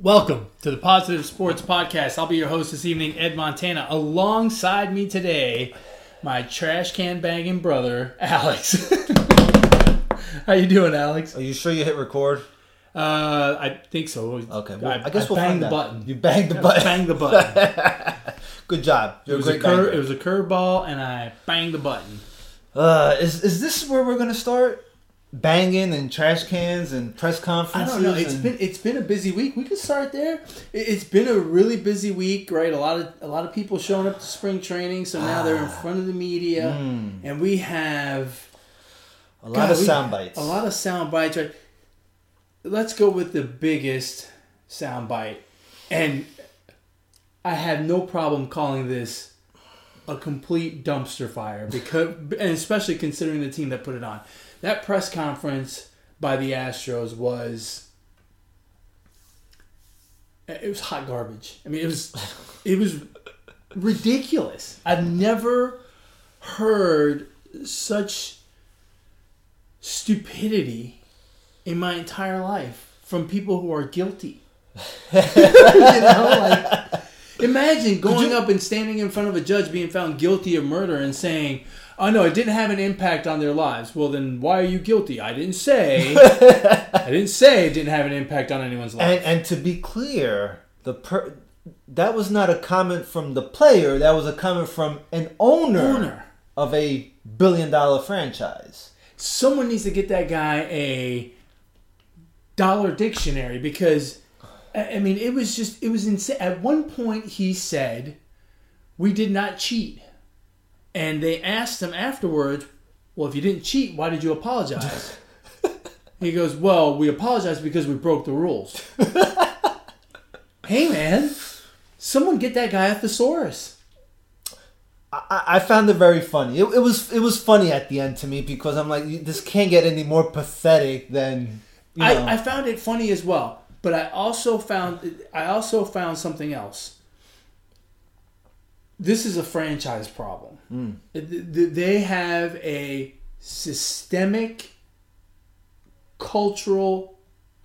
Welcome to the Positive Sports Podcast. I'll be your host this evening, Ed Montana. Alongside me today, my trash can banging brother, Alex. How you doing, Alex? Are you sure you hit record? Uh, I think so. Okay, I, well, I, guess we'll bang the out. button. You banged the button. Bang the button. Good job. It You're was a a banger. It was a curveball, and I banged the button. Uh, is is this where we're gonna start? Banging and trash cans and press conferences. I don't know. It's and- been it's been a busy week. We could start there. It- It's been a really busy week, right? A lot of a lot of people showing up to spring training, so now they're in ah. front of the media, mm. and we have a lot God, of sound bites. A lot of sound bites, right? Let's go with the biggest sound bite. And I have no problem calling this a complete dumpster fire because and especially considering the team that put it on. That press conference by the Astros was it was hot garbage. I mean, it was it was ridiculous. I've never heard such stupidity in my entire life from people who are guilty. you know, like imagine going up and standing in front of a judge being found guilty of murder and saying, "Oh no, it didn't have an impact on their lives." Well, then why are you guilty? I didn't say. I didn't say it didn't have an impact on anyone's life. and and to be clear, the per- that was not a comment from the player. That was a comment from an owner, Owner. of a billion dollar franchise. someone needs to get that guy a dollar dictionary because I I mean it was just it was insane. At one point he said we did not cheat. And they asked him afterwards, "Well, if you didn't cheat, why did you apologize?" he goes, "Well, we apologized because we broke the rules." hey man, someone get that guy a thesaurus. I, I found it very funny. It, it was it was funny at the end to me because I'm like, this can't get any more pathetic than you know. I, I found it funny as well, but I also found I also found something else. This is a franchise problem. Hmm. Th- They have a systemic cultural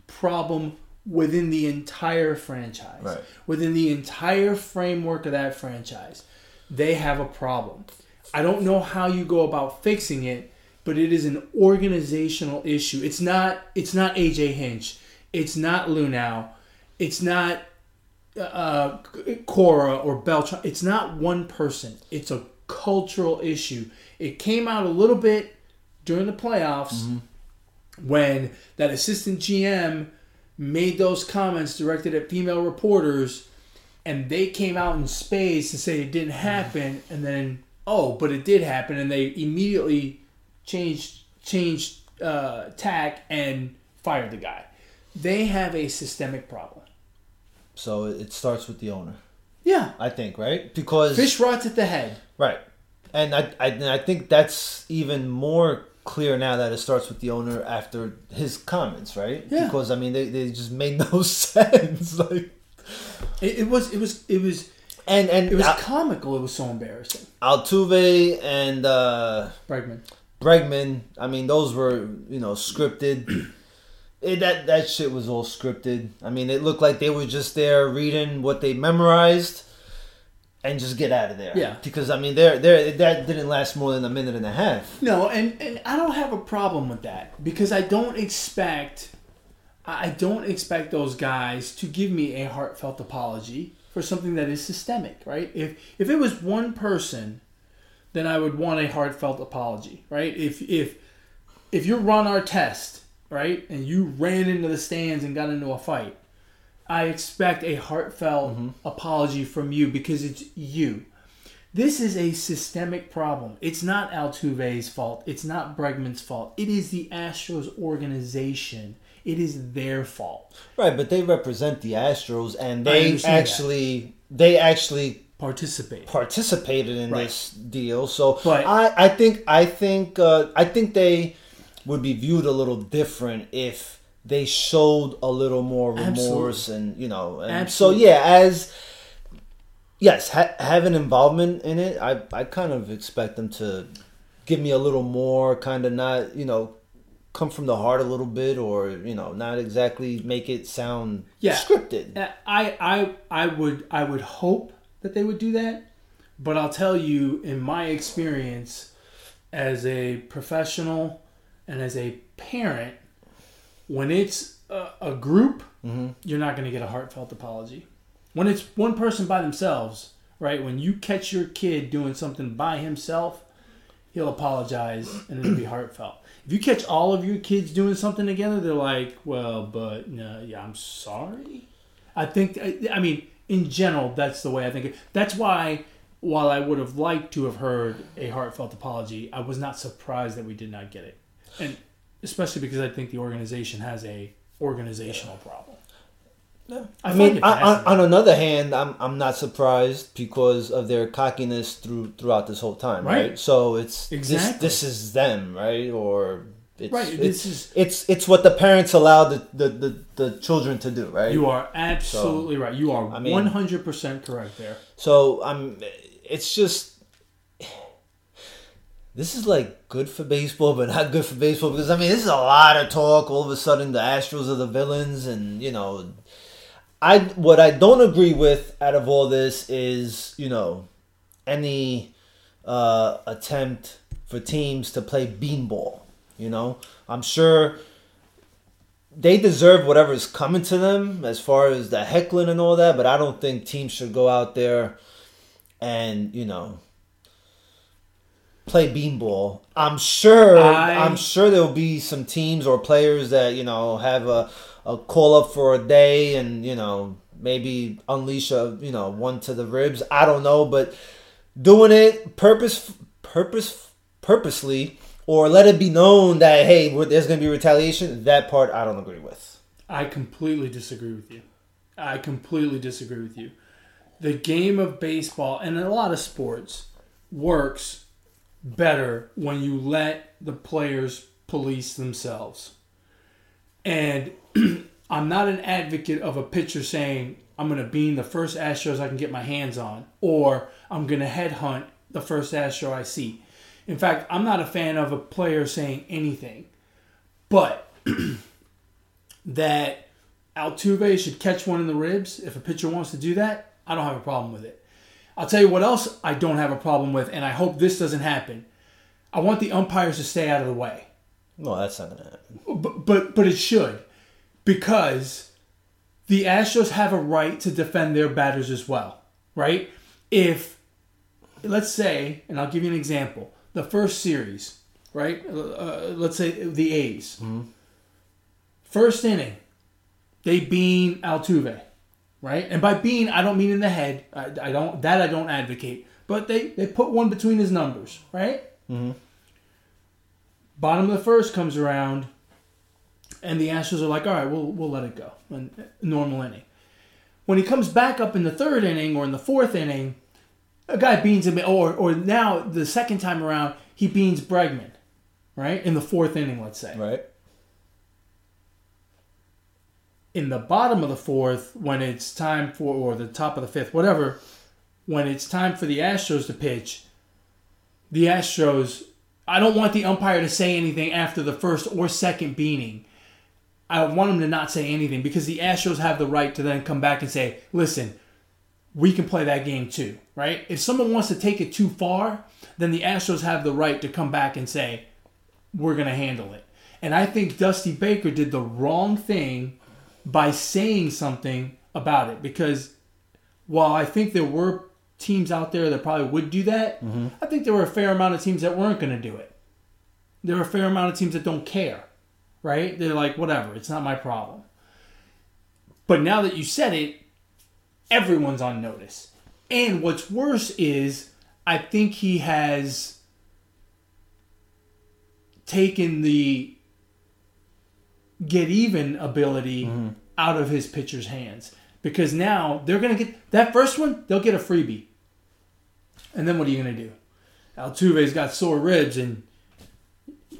problem within the entire franchise, Right. within the entire framework of that franchise. They have a problem. I don't know how you go about fixing it, but it is an organizational issue. It's not. It's not AJ Hinch. It's not Luhnow. It's not uh, Cora or Beltran. It's not one person. It's a cultural issue. It came out a little bit during the playoffs when that assistant GM made those comments directed at female reporters, and they came out in spades to say it didn't happen, and then oh, but it did happen, and they immediately changed changed uh, tack and fired the guy. They have a systemic problem. So it starts with the owner, Yeah, I think, right? Because fish rots at the head. right, and I, I and I think that's even more clear now that it starts with the owner after his comments, right? Yeah. Because I mean, they, they just made no sense, like It, it was it was it was and and it was Al- comical. It was so embarrassing. Altuve and. uh Bregman. Bregman, I mean, those were you know scripted. It, that that shit was all scripted. I mean, it looked like they were just there reading what they memorized, and just get out of there. Yeah. Because I mean, there there that didn't last more than a minute and a half. No, and, and I don't have a problem with that because I don't expect I don't expect those guys to give me a heartfelt apology for something that is systemic, right? If if it was one person, then I would want a heartfelt apology, right? If if if you Ron Artest, right, and you ran into the stands and got into a fight, I expect a heartfelt apology from you because it's you. This is a systemic problem. It's not Altuve's fault. It's not Bregman's fault. It is the Astros organization. It is their fault. Right, but they represent the Astros, and they understand that. actually they actually Participate. participated in Right. this deal. So But- I, I think I think uh, I think they would be viewed a little different if they showed a little more remorse and you know. And Absolutely. So yeah, as yes, ha- have an involvement in it. I I kind of expect them to give me a little more, kind of not you know come from the heart a little bit, or you know, not exactly make it sound Yeah. scripted. Uh, I, I, I would, I would hope that they would do that, but I'll tell you, in my experience, as a professional and as a parent, when it's a, a group, Mm-hmm. you're not going to get a heartfelt apology. When it's one person by themselves, right? When you catch your kid doing something by himself, he'll apologize and it'll be heartfelt. If you catch all of your kids doing something together, they're like, "Well, but no, yeah, I'm sorry." I think, I- I mean, in general, that's the way I think. It. That's why, while I would have liked to have heard a heartfelt apology, I was not surprised that we did not get it, and especially because I think the organization has a organizational problem. Yeah. I I, mean, it on, on, fascinating. on another hand, I'm I'm not surprised because of their cockiness through throughout this whole time, right? Right. So it's Exactly. this, this is them, right? Or it's, Right, It's, this is- it's it's what the parents allow the the, the, the children to do, right? You are absolutely right. You are one hundred percent correct there. So I'm. It's just. This is like good for baseball, but not good for baseball because I mean this is a lot of talk. All of a sudden, the Astros are the villains, and you know, I what I don't agree with out of all this is you know, any uh, attempt for teams to play beanball. You know, I'm sure they deserve whatever is coming to them as far as the heckling and all that, but I don't think teams should go out there and you know play beanball. I'm sure I- I'm sure there'll be some teams or players that you know have a a call up for a day and you know maybe unleash a you know one to the ribs. I don't know, but doing it purpose purpose purposely or let it be known that hey there's going to be retaliation. That part I don't agree with. I completely disagree with you. I completely disagree with you. The game of baseball and a lot of sports works better when you let the players police themselves. And I'm not an advocate of a pitcher saying, I'm going to bean the first Astros I can get my hands on, or I'm going to headhunt the first Astro I see. In fact, I'm not a fan of a player saying anything. But that Altuve should catch one in the ribs if a pitcher wants to do that, I don't have a problem with it. I'll tell you what else I don't have a problem with, and I hope this doesn't happen. I want the umpires to stay out of the way. No, that's not going to happen. But, but but it should because the Astros have a right to defend their batters as well, right? If let's say, and I'll give you an example, the first series, right? Uh, let's say the A's, first inning, they bean Altuve, right? And by bean, I don't mean in the head. I, I don't that I don't advocate, but they they put one between his numbers, right? Mm-hmm. Bottom of the first comes around, and the Astros are like, all right, we'll, we'll let it go. And uh, normal inning. When he comes back up in the third inning or in the fourth inning, a guy beans him, or, or now the second time around, he beans Bregman, right? In the fourth inning, let's say. Right? In the bottom of the fourth, when it's time for, or the top of the fifth, whatever, when it's time for the Astros to pitch, the Astros, I don't want the umpire to say anything after the first or second beaning. I want him to not say anything because the Astros have the right to then come back and say, listen, we can play that game too, right? If someone wants to take it too far, then the Astros have the right to come back and say, we're going to handle it. And I think Dusty Baker did the wrong thing by saying something about it because while I think there were teams out there that probably would do that, mm-hmm. I think there were a fair amount of teams that weren't going to do it. There were a fair amount of teams that don't care, right? They're like, whatever, it's not my problem. But now that you said it, everyone's on notice. And what's worse is, I think he has taken the get even ability mm-hmm. out of his pitcher's hands because now they're going to get that first one, they'll get a freebie. And then what are you going to do? Altuve's got sore ribs and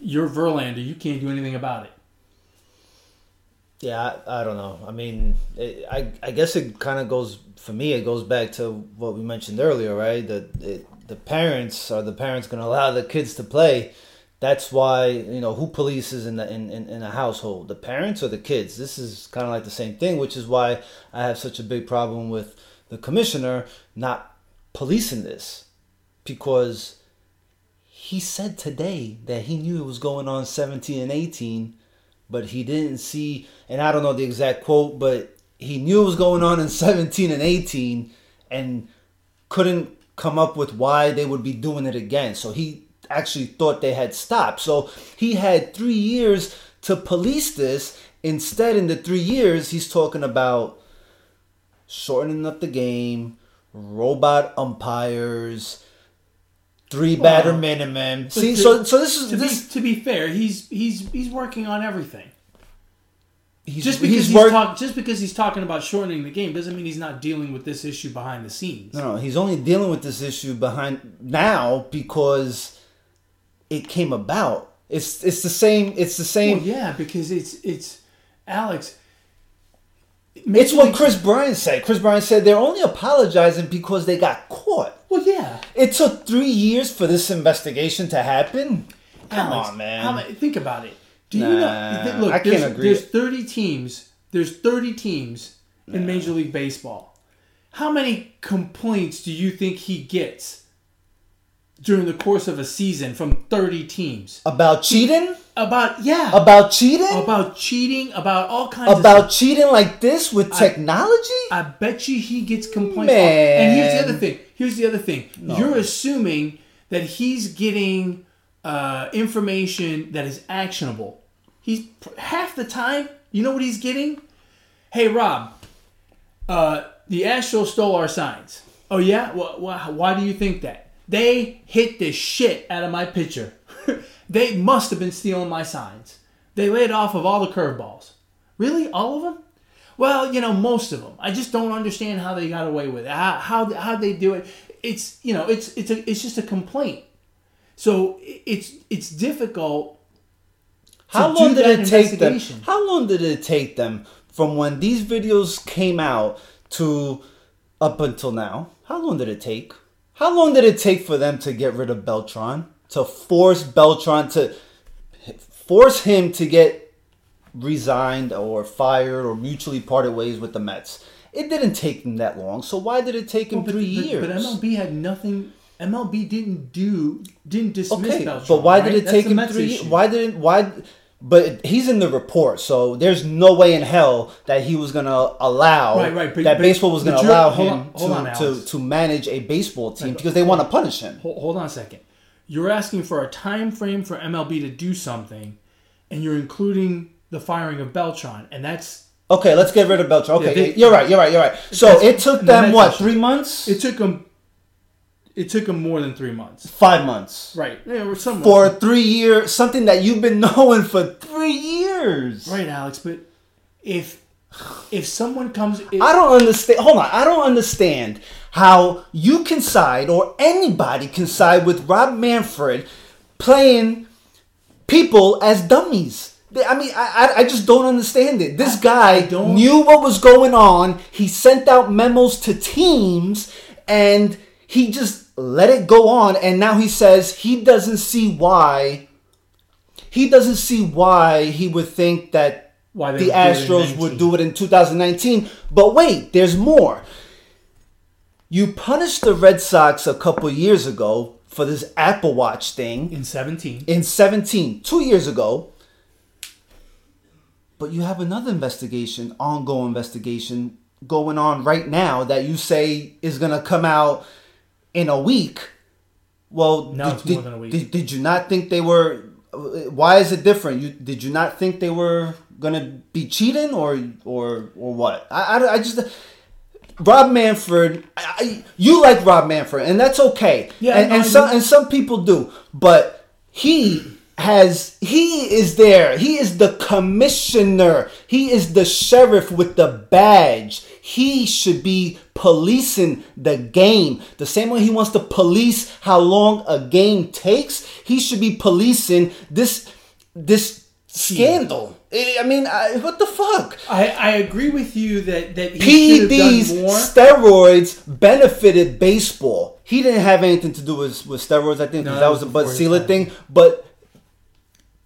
you're Verlander. You can't do anything about it. Yeah, I, I don't know. I mean, it, I I guess it kind of goes for me. It goes back to what we mentioned earlier, right? That the parents are the parents going to allow the kids to play. That's why you know who polices in the in, in, in a household, the parents or the kids. This is kind of like the same thing, which is why I have such a big problem with the commissioner not policing this, because he said today that he knew it was going on 17 and 18, but he didn't see, and I don't know the exact quote, but he knew it was going on in 17 and 18, and couldn't come up with why they would be doing it again. So he actually thought they had stopped. So he had three years to police this. Instead, in the three years, he's talking about shortening up the game, robot umpires, three batter Well, minimum. But See, to- so so this is To this. be to be fair, he's he's he's working on everything. He's, Just because he's he's, work- talk, just because he's talking about shortening the game doesn't mean he's not dealing with this issue behind the scenes. No, no, he's only dealing with this issue behind now because it came about. It's it's the same. It's the same. Well, yeah, because it's it's Alex. It's what Kris Bryant said. Kris Bryant said they're only apologizing because they got caught. Well, yeah. It took three years for this investigation to happen. Come Alex, on, man. Many, think about it. Do you Nah, know? Look, I can't there's, agree. There's 30 teams. There's 30 teams in Major League Baseball. How many complaints do you think he gets during the course of a season from 30 teams About cheating? about yeah About cheating? about cheating about all kinds of About cheating like this with technology? I bet you he gets complaints. Man. And here's the other thing. Here's the other thing. You're assuming that he's getting uh, information that is actionable. He's half the time. You know what he's getting? Hey Rob, uh, the Astros stole our signs. Oh yeah. Wh- why do you think that? They hit the shit out of my pitcher. they must have been stealing my signs. They laid off of all the curveballs. Really, all of them? Well, you know, most of them. I just don't understand how they got away with it. How how how they do it. It's you know, it's it's a it's just a complaint. So it's it's difficult. How long did it take them? How long did it take them from when these videos came out to up until now? How long did it take? How long did it take for them to get rid of Beltran? To force Beltran to force him to get resigned or fired or mutually parted ways with the Mets? It didn't take them that long. So why did it take him But, three but- years? but MLB had nothing. MLB didn't do didn't dismiss Okay, Beltran, but why right? did it That's take him three? issue. Why didn't why? But he's in the report, so there's no way in hell that he was gonna allow Right, right, but- that but- baseball was gonna allow him on, to, on, to to manage a baseball team Right, because they want to punish him. Hold, hold on a second. You're asking for a time frame for MLB to do something, and you're including the firing of Beltran, and that's Okay, let's get rid of Beltran. Okay, Yeah, they- you're right. You're right. You're right. So it took them what three months? it took them. It took him more than three months. Five months Right. Yeah, or some for three years. Something that you've been knowing for three years. right, Alex. But if if someone comes, if, I don't understand. Hold on. I don't understand how you can side or anybody can side with Rob Manfred playing people as dummies. I mean, I, I, I just don't understand it. This guy don't- knew what was going on. He sent out memos to teams and he just let it go on. And now he says he doesn't see why. He doesn't see why he would think that Why the would do it in Astros would do it in 2019. But wait, there's more. You punished the Red Sox a couple years ago for this Apple Watch thing in seventeen, in 17, two years ago. But you have another investigation, ongoing investigation going on right now that you say is going to come out in a week. Well, No, did, it's more did- than a week. Did, did you not think they were? Why is it different? You did you not think they were gonna be cheating or or or what? I, I, I just Rob Manfred. I, you like Rob Manfred, and that's okay. Yeah, and, no, and some and some people do, but he has he is there. He is the commissioner. He is the sheriff with the badge. He should be policing the game. The same way he wants to police how long a game takes, he should be policing this this scandal. I mean, I, what the fuck? I, I agree with you that that he PEDs, done more. steroids benefited baseball. He didn't have anything to do with, with steroids, I think, No, that was a Bud Selig thing. But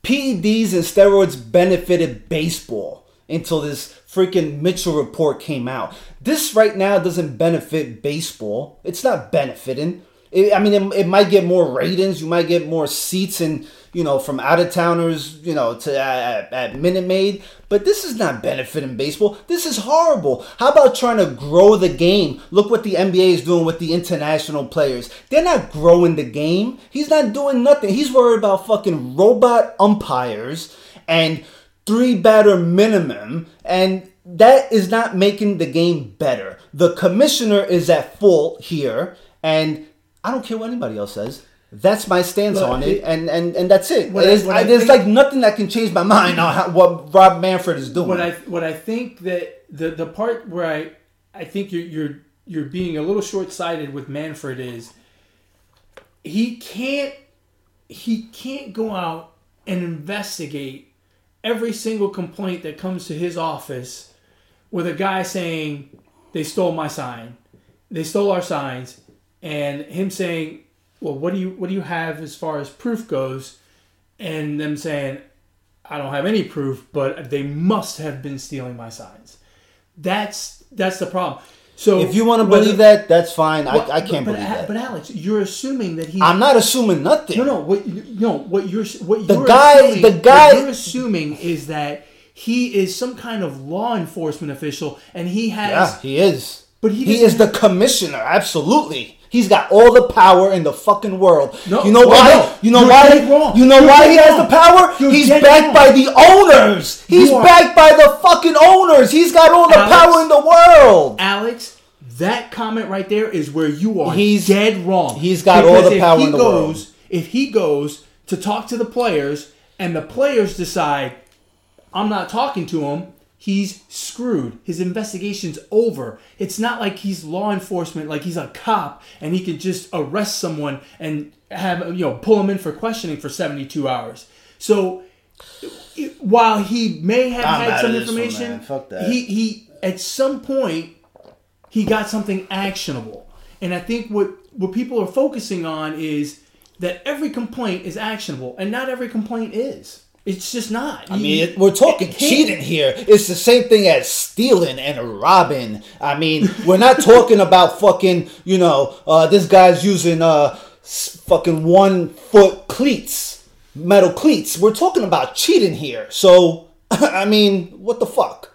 PEDs and steroids benefited baseball until this freaking Mitchell report came out. This right now doesn't benefit baseball. It's not benefiting. It, I mean, it, it might get more ratings. You might get more seats and you know from out of towners, you know, to at, at Minute Maid. But this is not benefiting baseball. This is horrible. How about trying to grow the game? Look what the NBA is doing with the international players. They're not growing the game. He's not doing nothing. He's worried about fucking robot umpires and three batter minimum, and that is not making the game better. The commissioner is at fault here, and I don't care what anybody else says. That's my stance Look, on it, it- and, and, and that's it. What I- There's, what I there's think- like nothing that can change my mind on how, what Rob Manfred is doing. what I what I think that the the part where I I think you're you're you're being a little short sighted with Manfred is he can't he can't go out and investigate every single complaint that comes to his office with a guy saying they stole my sign, they stole our signs, and him saying, well, what do you what do you have as far as proof goes, and them saying, I don't have any proof, but they must have been stealing my signs. That's that's the problem. So if you want to believe that, that's fine. well, I, I can't but, believe but, that. But Alex, you're assuming that he. I'm not assuming nothing. No, no. What you- no? What you're what The you're guy- the guy- what you're assuming is that he is some kind of law enforcement official, and he has. Yeah, he is. But he he is the commissioner. Absolutely. He's got all the power in the fucking world. No, you know why? no. You know why? You know You're why he has wrong. the power? You're He's backed wrong. by the owners. He's backed by the fucking owners. He's got all the Alex- power in the world. Alex, that comment right there is where you are He's- dead wrong. he's got all Because the if power he in the goes, world. If he goes to talk to the players and the players decide, I'm not talking to him, he's screwed. His investigation's over. It's not like he's law enforcement, like he's a cop and he can just arrest someone and have you know pull him in for questioning for 72 hours. So while he may have I'm had some one, information. Fuck that. he he at some point he got something actionable. And I think what what people are focusing on is that every complaint is actionable, and not every complaint is. It's just not. I mean, it- we're talking cheating here. It's the same thing as stealing and robbing. I mean, we're not talking about fucking, you know, uh, this guy's using uh, fucking one foot cleats, metal cleats. We're talking about cheating here. So, I mean, what the fuck?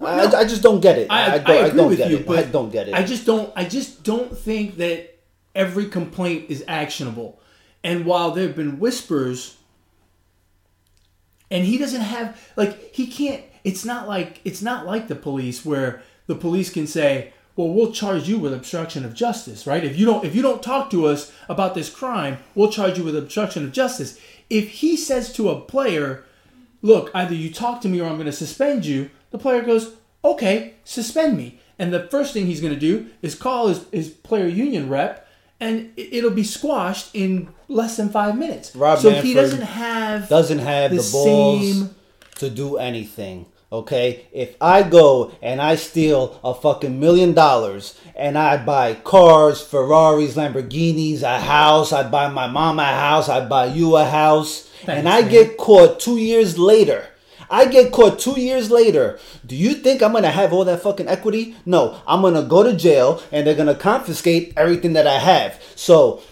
I, I just don't get it. I, I, don't, I agree don't with get you, it. but I don't get it. I just don't. I just don't think that every complaint is actionable. And while there have been whispers, and he doesn't have like he can't. It's not like it's not like the police where the police can say, "Well, we'll charge you with obstruction of justice," right? If you don't if you don't talk to us about this crime, we'll charge you with obstruction of justice. If he says to a player, look, either you talk to me or I'm going to suspend you. The player goes, okay, suspend me. And the first thing he's going to do is call his, his player union rep, and it- it'll be squashed in less than five minutes. Rob so he doesn't have doesn't have the, the balls to do anything. Okay, if I go and I steal a fucking million dollars and I buy cars, Ferraris, Lamborghinis, a house, I buy my mom a house, I buy you a house, and I man. get caught two years later. I get caught two years later. Do you think I'm gonna have all that fucking equity? No, I'm gonna go to jail and they're gonna confiscate everything that I have. So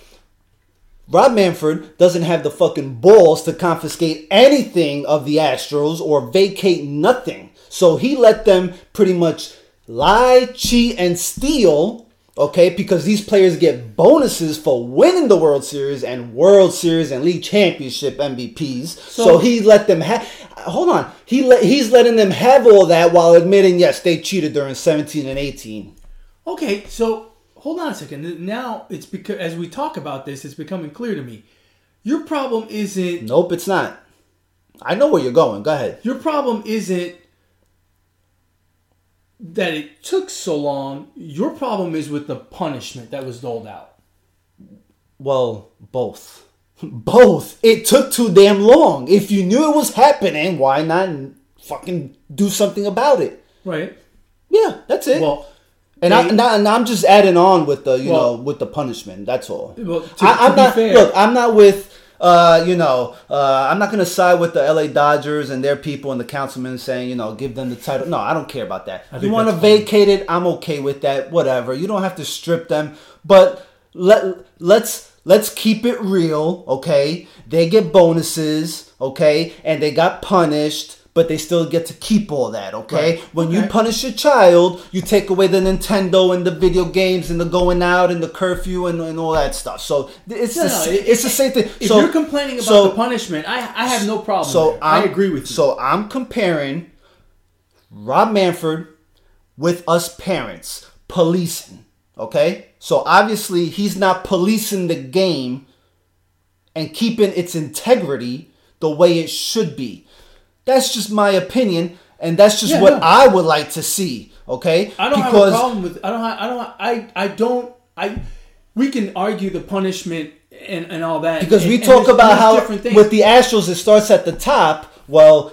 Rob Manfred doesn't have the fucking balls to confiscate anything of the Astros or vacate nothing. So he let them pretty much lie, cheat, and steal. Okay, because these players get bonuses for winning the World Series and World Series and League Championship MVPs. So, So- he let them have. Hold on, he let he's letting them have all that while admitting yes they cheated during 17 and 18. Okay, so hold on a second. Now it's because as we talk about this, it's becoming clear to me. Your problem isn't Nope, it's not. I know where you're going. Go ahead. your problem isn't that it took so long. Your problem is with the punishment that was doled out. Well, both. Both. It took too damn long. If you knew it was happening, why not fucking do something about it? Right. Yeah, that's it. Well, and, I, they- and, I, and I'm just adding on with the you Well- know with the punishment. That's all. Well, to- I, I'm be not fair- look. I'm not with uh, you know, uh, I'm not gonna side with the LA Dodgers and their people and the councilmen saying, you know, give them the title. No, I don't care about that. I You want to vacate it? I'm okay with that. Whatever. You don't have to strip them, but let let's let's keep it real, okay? They get bonuses, okay, and they got punished. But they still get to keep all that, okay? Right. When you punish your child, you take away the Nintendo and the video games and the going out and the curfew and, and all that stuff. So it's No, the, no, s- it- it's the same thing. If so you're complaining about so- the punishment, I I have no problem. so. I agree with you. So I'm comparing Rob Manfred with us parents policing. Okay, so obviously he's not policing the game and keeping its integrity the way it should be. That's just my opinion, and that's just Yeah, what no. I would like to see. Okay, I don't have a problem with. I don't. ha- I don't. I. I don't. I. We can argue the punishment and, and all that because and- we talk about how different things. with the Astros it starts at the top. Well,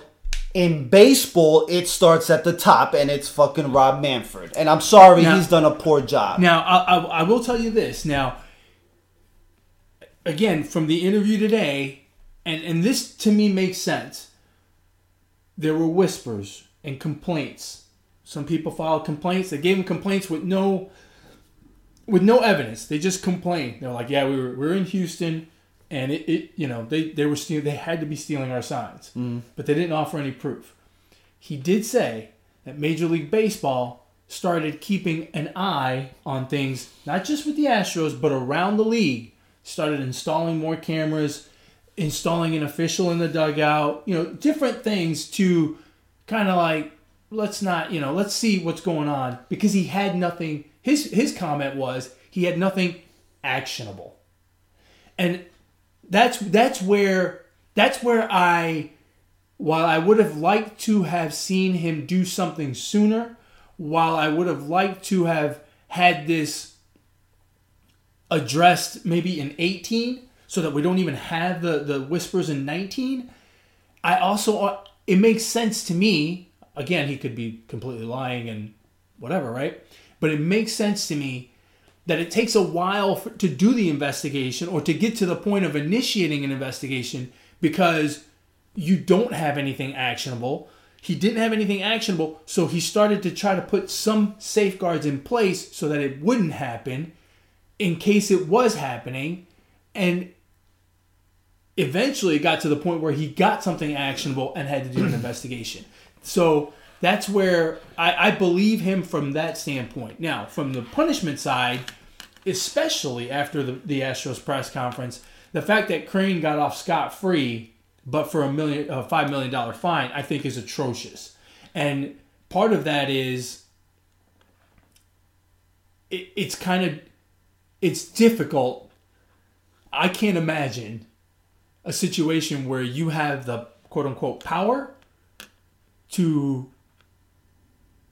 in baseball it starts at the top, and it's fucking Rob Manfred. And I'm sorry, Now- he's done a poor job. Now, I, I, I will tell you this. Now, again, from the interview today, and, and this to me makes sense. There were whispers and complaints. Some people filed complaints. They gave them complaints with no with no evidence. They just complained. They're like, "Yeah, we were we were in Houston, and it, it you know they they were steal, they had to be stealing our signs, mm. but they didn't offer any proof." He did say that Major League Baseball started keeping an eye on things, not just with the Astros, but around the league. Started installing more cameras, installing an official in the dugout, you know, different things to kind of like let's not, you know, let's see what's going on because he had nothing. His his comment was he had nothing actionable, and that's that's where that's where I while I would have liked to have seen him do something sooner, while I would have liked to have had this addressed maybe in 18 so that we don't even have the, the whispers in 19, I also, uh, it makes sense to me. Again, he could be completely lying and whatever, right? But it makes sense to me that it takes a while for, to do the investigation or to get to the point of initiating an investigation because you don't have anything actionable. He didn't have anything actionable, so he started to try to put some safeguards in place so that it wouldn't happen in case it was happening. And eventually it got to the point where he got something actionable and had to do an investigation. So that's where I, I believe him from that standpoint. Now, from the punishment side, especially after the, the Astros press conference, the fact that Crane got off scot free, but for a million, a five million dollar fine, I think is atrocious. And part of that is it, it's kind of it's difficult. I can't imagine a situation where you have the quote unquote power to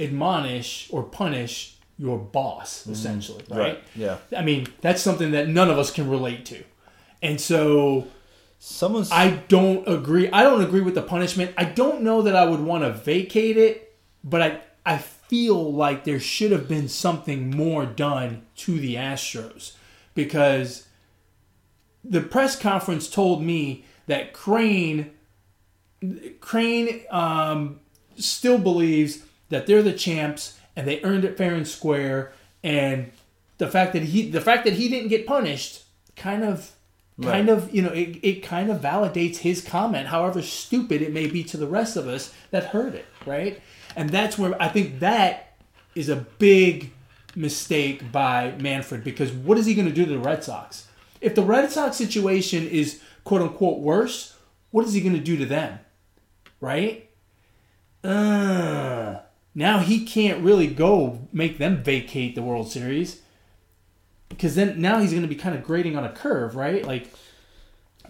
admonish or punish your boss, essentially, right? Yeah. I mean, that's something that none of us can relate to. And so Someone's. I don't agree. I don't agree with the punishment. I don't know that I would want to vacate it, but I I feel like there should have been something more done to the Astros because the press conference told me that Crane Crane um, still believes that they're the champs and they earned it fair and square. And the fact that he the fact that he didn't get punished kind of kind of you know it, it kind of validates his comment however stupid it may be to the rest of us that heard it right? And that's where i think that is a big mistake by manfred because what is he going to do to the red sox? If the red sox situation is quote unquote worse what is he going to do to them right? Uh, now he can't really go make them vacate the world series because then now he's going to be kind of grading on a curve, right? Like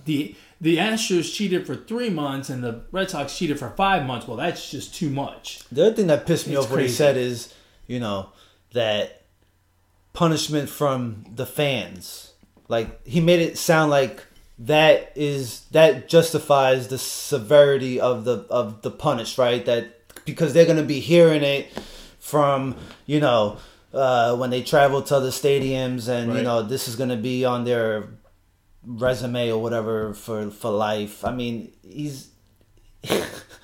the the Astros cheated for three months and the Red Sox cheated for five months. Well, that's just too much. The other thing that pissed me It's off what he said is, you know, that punishment from the fans. Like he made it sound like that is that justifies the severity of the of the punish, right? That because they're gonna be hearing it from, you know, uh, when they travel to other stadiums and you know, this is gonna be on their resume or whatever for for life. I mean, he's.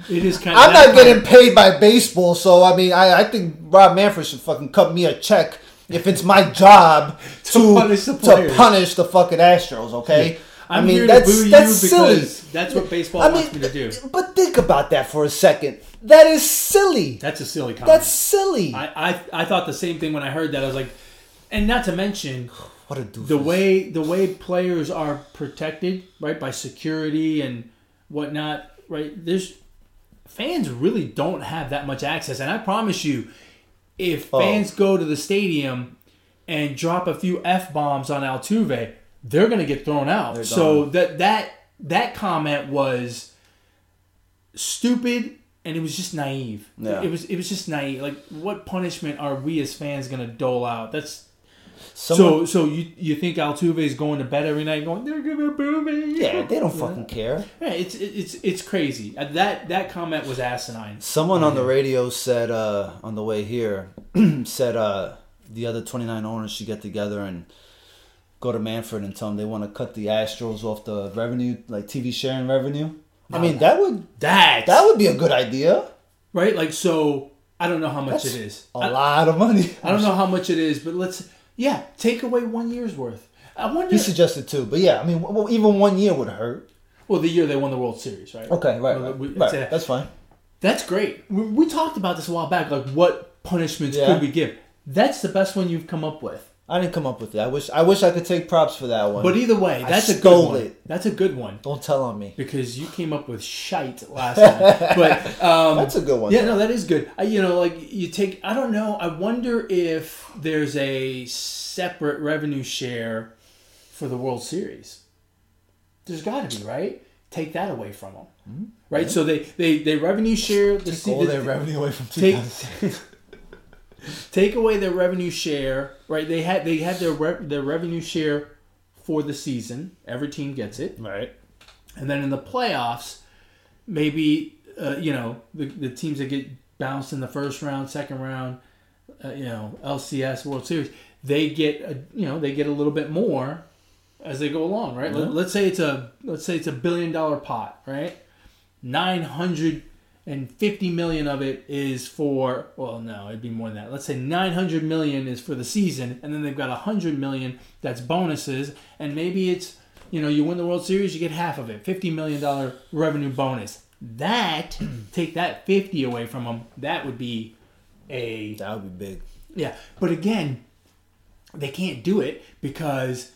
It is kind. of I'm not part- getting paid by baseball, so I mean, I, I think Rob Manfred should fucking cut me a check if it's my job to, To punish the to punish the fucking Astros. Okay, I'm I mean that's that's silly. that's what baseball I wants me to do. but think about that for a second. That is silly. That's a silly comment. That's silly. I, I I thought the same thing when I heard that. I was like, and not to mention what a doofus. the way the way players are protected, right, by security and whatnot, right? There's fans really don't have that much access, and I promise you, if Oh. fans go to the stadium and drop a few f bombs on Altuve, they're gonna get thrown out. So that that that comment was stupid and it was just naive. Yeah. It was it was just naive. Like what punishment are we as fans gonna dole out? That's Someone- so so you you think Altuve is going to bed every night going they're gonna boo me? yeah, they don't fucking care. Yeah, it's it's it's crazy. Uh, That that comment was asinine. Someone on the radio said uh, on the way here said uh, the other 29 owners should get together and go to Manfred and tell them they want to cut the Astros off the revenue, like TV sharing revenue. I mean, that would That that would be a good idea. right. Like so, I don't know how much That's it is. A I, lot of money. I don't know how much it is, but let's yeah take away one year's worth. I wonder. He suggested two, but yeah, I mean, well, even one year would hurt. well, the year they won the World Series, right? Okay, right, Well, right, we- right. a- That's fine. That's great. We, we talked about this a while back. Like, what punishments Yeah. could we give? That's the best one you've come up with. I didn't come up with it. I wish I wish I could take props for that one. But either way, I that's a good one. it. That's a good one don't tell on me. because you came up with shite last time. But um, That's a good one. Yeah, no, that is good. I, you know, like you take. I don't know. I wonder if there's a separate revenue share for the World Series. There's got to be, right? Take that away from them, right? So they they they revenue share the, se- All the- their revenue away from take 2000. take away their revenue share, right? They had they had their re- their revenue share for the season. Every team gets it, right. and then in the playoffs, maybe uh, you know the, the teams that get bounced in the first round, second round, uh, you know LCS World Series, they get a, you know they get a little bit more as they go along, right? Let, let's say it's a let's say it's a billion dollar pot, right? Nine hundred and fifty million of it is for well, no, it'd be more than that. Let's say nine hundred million is for the season, and then they've got hundred million that's bonuses, and maybe it's you know you win the World Series, you get half of it, fifty million dollar revenue bonus. That take that fifty away from them, that would be a That would be big. yeah, but again, they can't do it because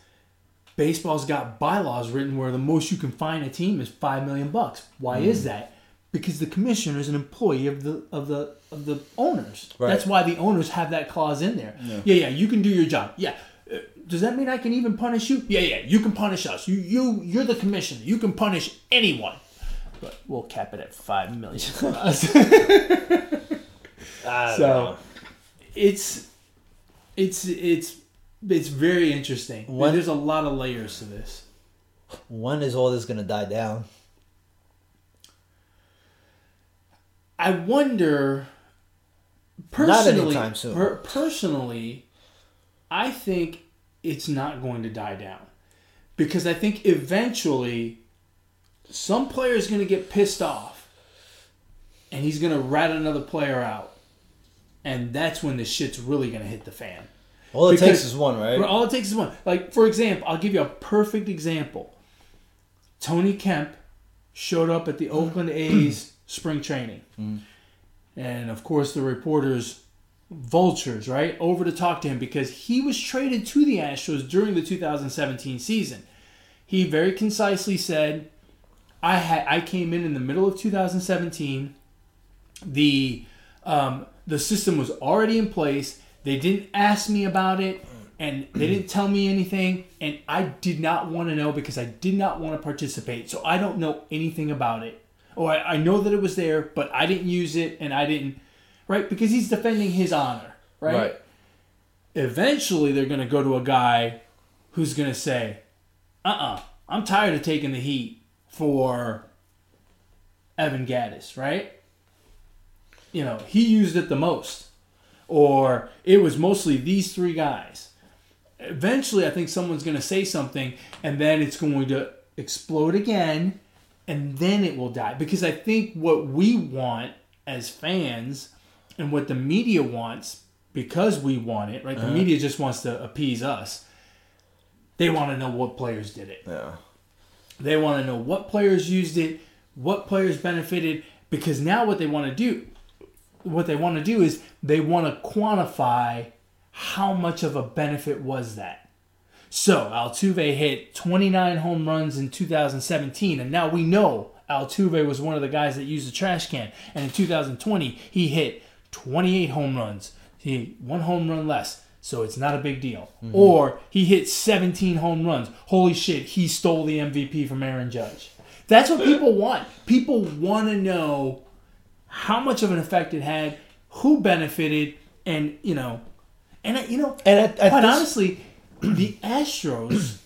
baseball's got bylaws written where the most you can fine a team is five million bucks. Why Mm. is that? Because the commissioner is an employee of the of the of the owners. Right. That's why the owners have that clause in there. Yeah, yeah, you can do your job. Yeah. Uh, Does that mean I can even punish you? Yeah, yeah, you can punish us. You you you're the commissioner. You can punish anyone. But we'll cap it at five million for us. So- know. it's it's it's it's very interesting. When- There's a lot of layers to this. when is all this gonna die down? I wonder Not personally anytime soon. per- personally I think it's not going to die down. Because I think eventually some player is going to get pissed off and he's going to rat another player out. And that's when the shit's really going to hit the fan. All it Because- takes is one, right? All it takes is one. Like, for example, I'll give you a perfect example. Tony Kemp showed up at the Oakland A's spring training. And of course, the reporters, vultures, right, over to talk to him because he was traded to the Astros during the 2017 season. He very concisely said, I had I came in in the middle of 2017 the um, the system was already in place. They didn't ask me about it, and they didn't tell me anything, and I did not want to know because I did not want to participate. So I don't know anything about it, or I, I know that it was there, but I didn't use it, and I didn't, right? Because he's defending his honor, right? Right. Eventually, they're going to go to a guy who's going to say, "Uh-uh, I'm tired of taking the heat for Evan Gattis, right? You know, he used it the most. Or it was mostly these three guys. eventually, I think someone's going to say something, and then it's going to explode again, and then it will die. Because I think what we want as fans, and what the media wants, because we want it, right? The uh-huh. media just wants to appease us. They want to know what players did it. Yeah. They want to know what players used it, what players benefited, because now what they want to do, what they want to do is they want to quantify how much of a benefit was that. So Altuve hit 29 home runs in 2017, and now we know Altuve was one of the guys that used the trash can. And in 2020, he hit 28 home runs. He one home run less, so it's not a big deal. Mm-hmm. Or he hit 17 home runs. Holy shit, he stole the MVP from Aaron Judge. That's what people want. People want to know how much of an effect it had, who benefited, and you know, and you know, And at- at quite this- honestly, the Astros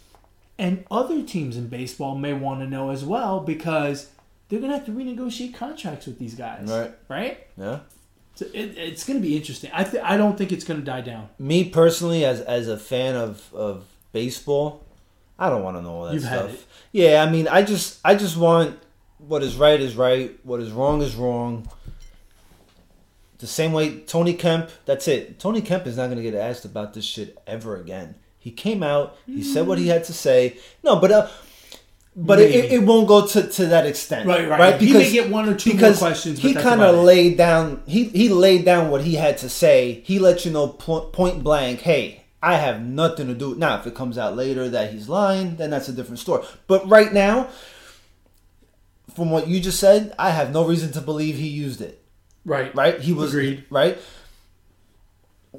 and other teams in baseball may want to know as well because they're gonna have to renegotiate contracts with these guys, Right. Right? Yeah. So it, it's gonna be interesting. I th- I don't think it's gonna die down. Me personally, as as a fan of of baseball, I don't want to know all that You've stuff. Yeah, I mean, I just I just want what is right is right, what is wrong is wrong. The same way Tony Kemp, that's it. Tony Kemp is not going to get asked about this shit ever again. He came out, he said what he had to say. No, but uh, but it, it won't go to, to that extent, Right, right. right? He may get one or two more because questions, He kind of it. laid down. He he laid down what he had to say. He let you know po- point blank. Hey, I have nothing to do. Now, if it comes out later that he's lying, then that's a different story. But right now, from what you just said, I have no reason to believe he used it. Right. Right? He was Agreed. right.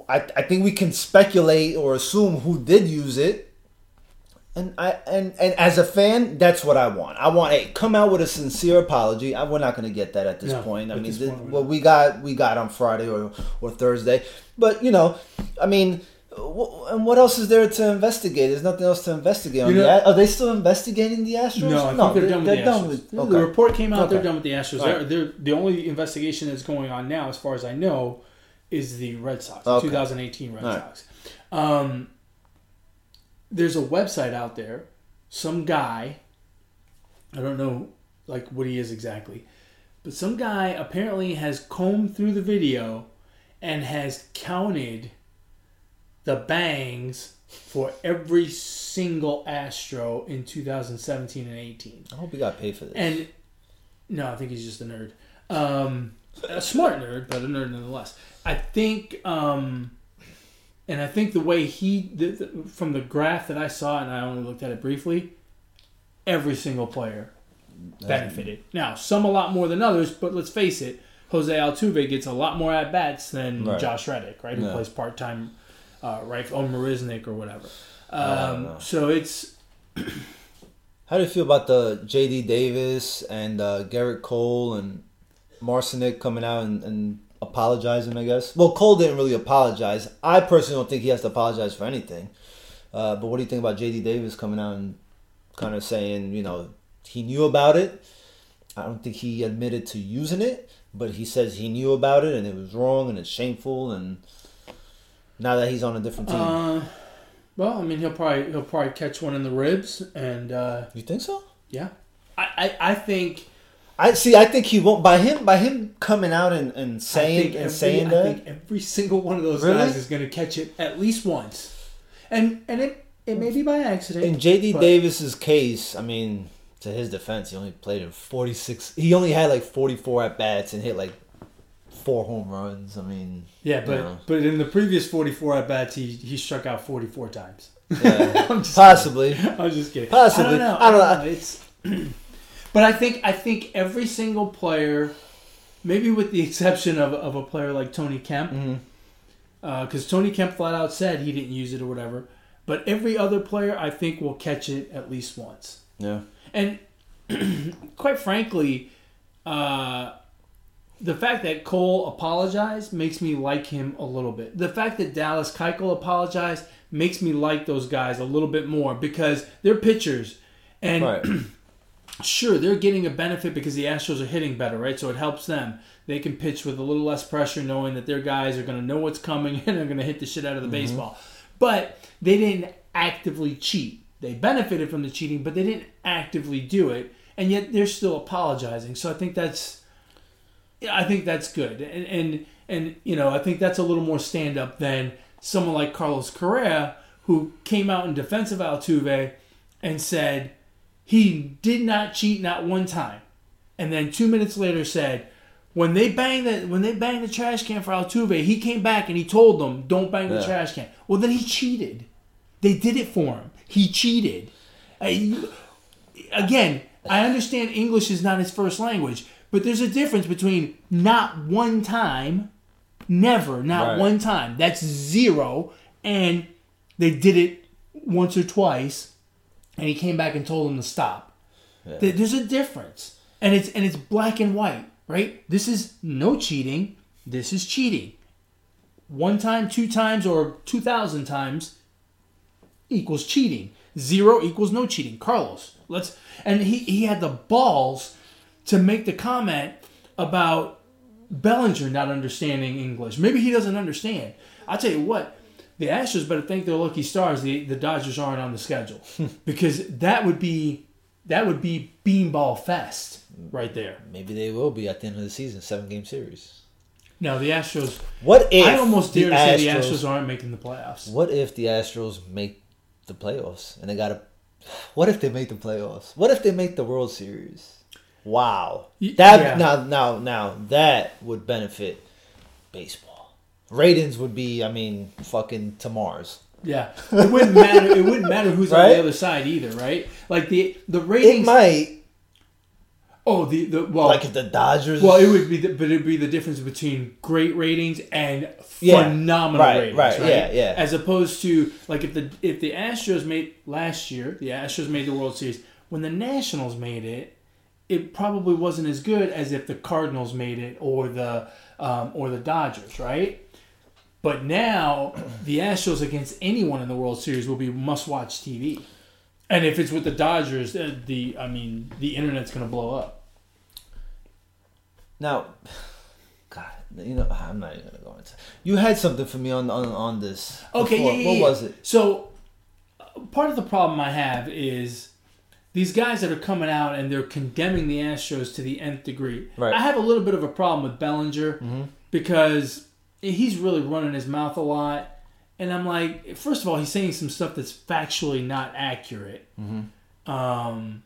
I, I think we can speculate or assume who did use it. And I and, and as a fan, that's what I want. I want hey, come out with a sincere apology. I, we're not going to get that at this No, point. I mean, this point what we got, we got on Friday or or Thursday. But you know, I mean, and what else is there to investigate? There's nothing else to investigate. On You know- are they still investigating the Astros? No, I think they're, done with the Astros. with- The report came out. They're done with the Astros. All They're, they're, the only investigation that's going on now, as far as I know, is the Red Sox, Okay. 2018 Red All right. Sox. Um, there's a website out there. Some guy, I don't know like what he is exactly, but some guy apparently has combed through the video and has counted the bangs for every single Astro in 2017 and 18. I hope he got paid for this. And no, I think he's just a nerd. Um, a smart nerd, but a nerd nonetheless. I think, um, and I think the way he, the, the, from the graph that I saw, and I only looked at it briefly, every single player benefited. Now, some a lot more than others, but let's face it, Jose Altuve gets a lot more at bats than Right. Josh Reddick, right? Who Yeah. plays part time, uh, right? Or Marisnick or whatever. Um, so it's How do you feel about the J.D. Davis and uh, Gerrit Cole and Marisnick coming out and, and apologizing? I guess. Well, Cole didn't really apologize. I personally don't think he has to apologize for anything. Uh, but what do you think about J.D. Davis coming out and kind of saying, you know, he knew about it? I don't think he admitted to using it, but he says he knew about it and it was wrong and it's shameful. And now that he's on a different team, Uh, well, I mean, he'll probably he'll probably catch one in the ribs, and uh, you think so? yeah, I, I I think I see. I think he won't by him by him coming out and, and saying and every, saying that, I think every single one of those Really? guys is going to catch it at least once, and and it it may be by accident. In JD Davis's case, I mean, to his defense, he only played in forty six. He only had like forty four at bats and hit like four home runs. I mean, yeah, but Yeah. but in the previous forty four at bats, he he struck out forty four times. yeah, I'm possibly. kidding. I'm just kidding. Possibly. I don't know. I don't know. It's, but I think I think every single player, maybe with the exception of of a player like Tony Kemp, because Tony Kemp flat out said he didn't use it or whatever. But every other player, I think, will catch it at least once. Yeah, And quite frankly, uh, the fact that Cole apologized makes me like him a little bit. The fact that Dallas Keuchel apologized makes me like those guys a little bit more because they're pitchers. And right. sure, they're getting a benefit because the Astros are hitting better, right? So it helps them. They can pitch with a little less pressure, knowing that their guys are going to know what's coming and they're going to hit the shit out of the mm-hmm. baseball. but they didn't actively cheat. They benefited from the cheating, but they didn't actively do it, and yet they're still apologizing. So I think that's, yeah, I think that's good, and and and you know I think that's a little more stand up than someone like Carlos Correa who came out in defense of Altuve and said he did not cheat not one time, and then two minutes later said. When they banged the when they banged the trash can for Altuve, he came back and he told them, "Don't bang the Yeah. trash can." Well, then he cheated. They did it for him. He cheated. I- again, I understand English is not his first language, but there's a difference between not one time, never, not Right. one time. That's zero, and they did it once or twice, and he came back and told him to stop. There- There's a difference, and it's and it's black and white, right? This is no cheating. This is cheating. One time, two times, or two thousand times equals cheating. Zero equals no cheating. Carlos, let's and he he had the balls to make the comment about Bellinger not understanding English. Maybe he doesn't understand. I'll tell you what, the Astros better thank their lucky stars the, the Dodgers aren't on the schedule. because that would be that would be beanball fest right there. Maybe they will be at the end of the season, seven game series. Now the Astros What if I almost dare to say the Astros- Astros aren't making the playoffs. What if the Astros make the playoffs and they got to? What if they make the playoffs? What if they make the World Series? Wow, that yeah. now now now that would benefit baseball. Ratings would be, I mean, fucking to Mars. Yeah, it wouldn't matter. It wouldn't matter who's on the other side either, right? Like the the It ratings. might oh, the the well, like if the Dodgers. well, it would be, the, but it'd be the difference between great ratings and Yeah, phenomenal right, ratings, right, right? yeah, yeah. As opposed to like if the if the Astros made last year, the Astros made the World Series. When the Nationals made it, it probably wasn't as good as if the Cardinals made it or the um, or the Dodgers, right? But now the Astros against anyone in the World Series will be must-watch TV, and if it's with the Dodgers, uh, the I mean the internet's gonna blow up. Now, God, you know, I'm not even gonna go into. You had something for me on on, on this. Okay, yeah, yeah, What yeah. was it? So, uh, part of the problem I have is these guys that are coming out and they're condemning the Astros to the nth degree. Right. I have a little bit of a problem with Bellinger because he's really running his mouth a lot. And I'm like, first of all, he's saying some stuff that's factually not accurate. Um,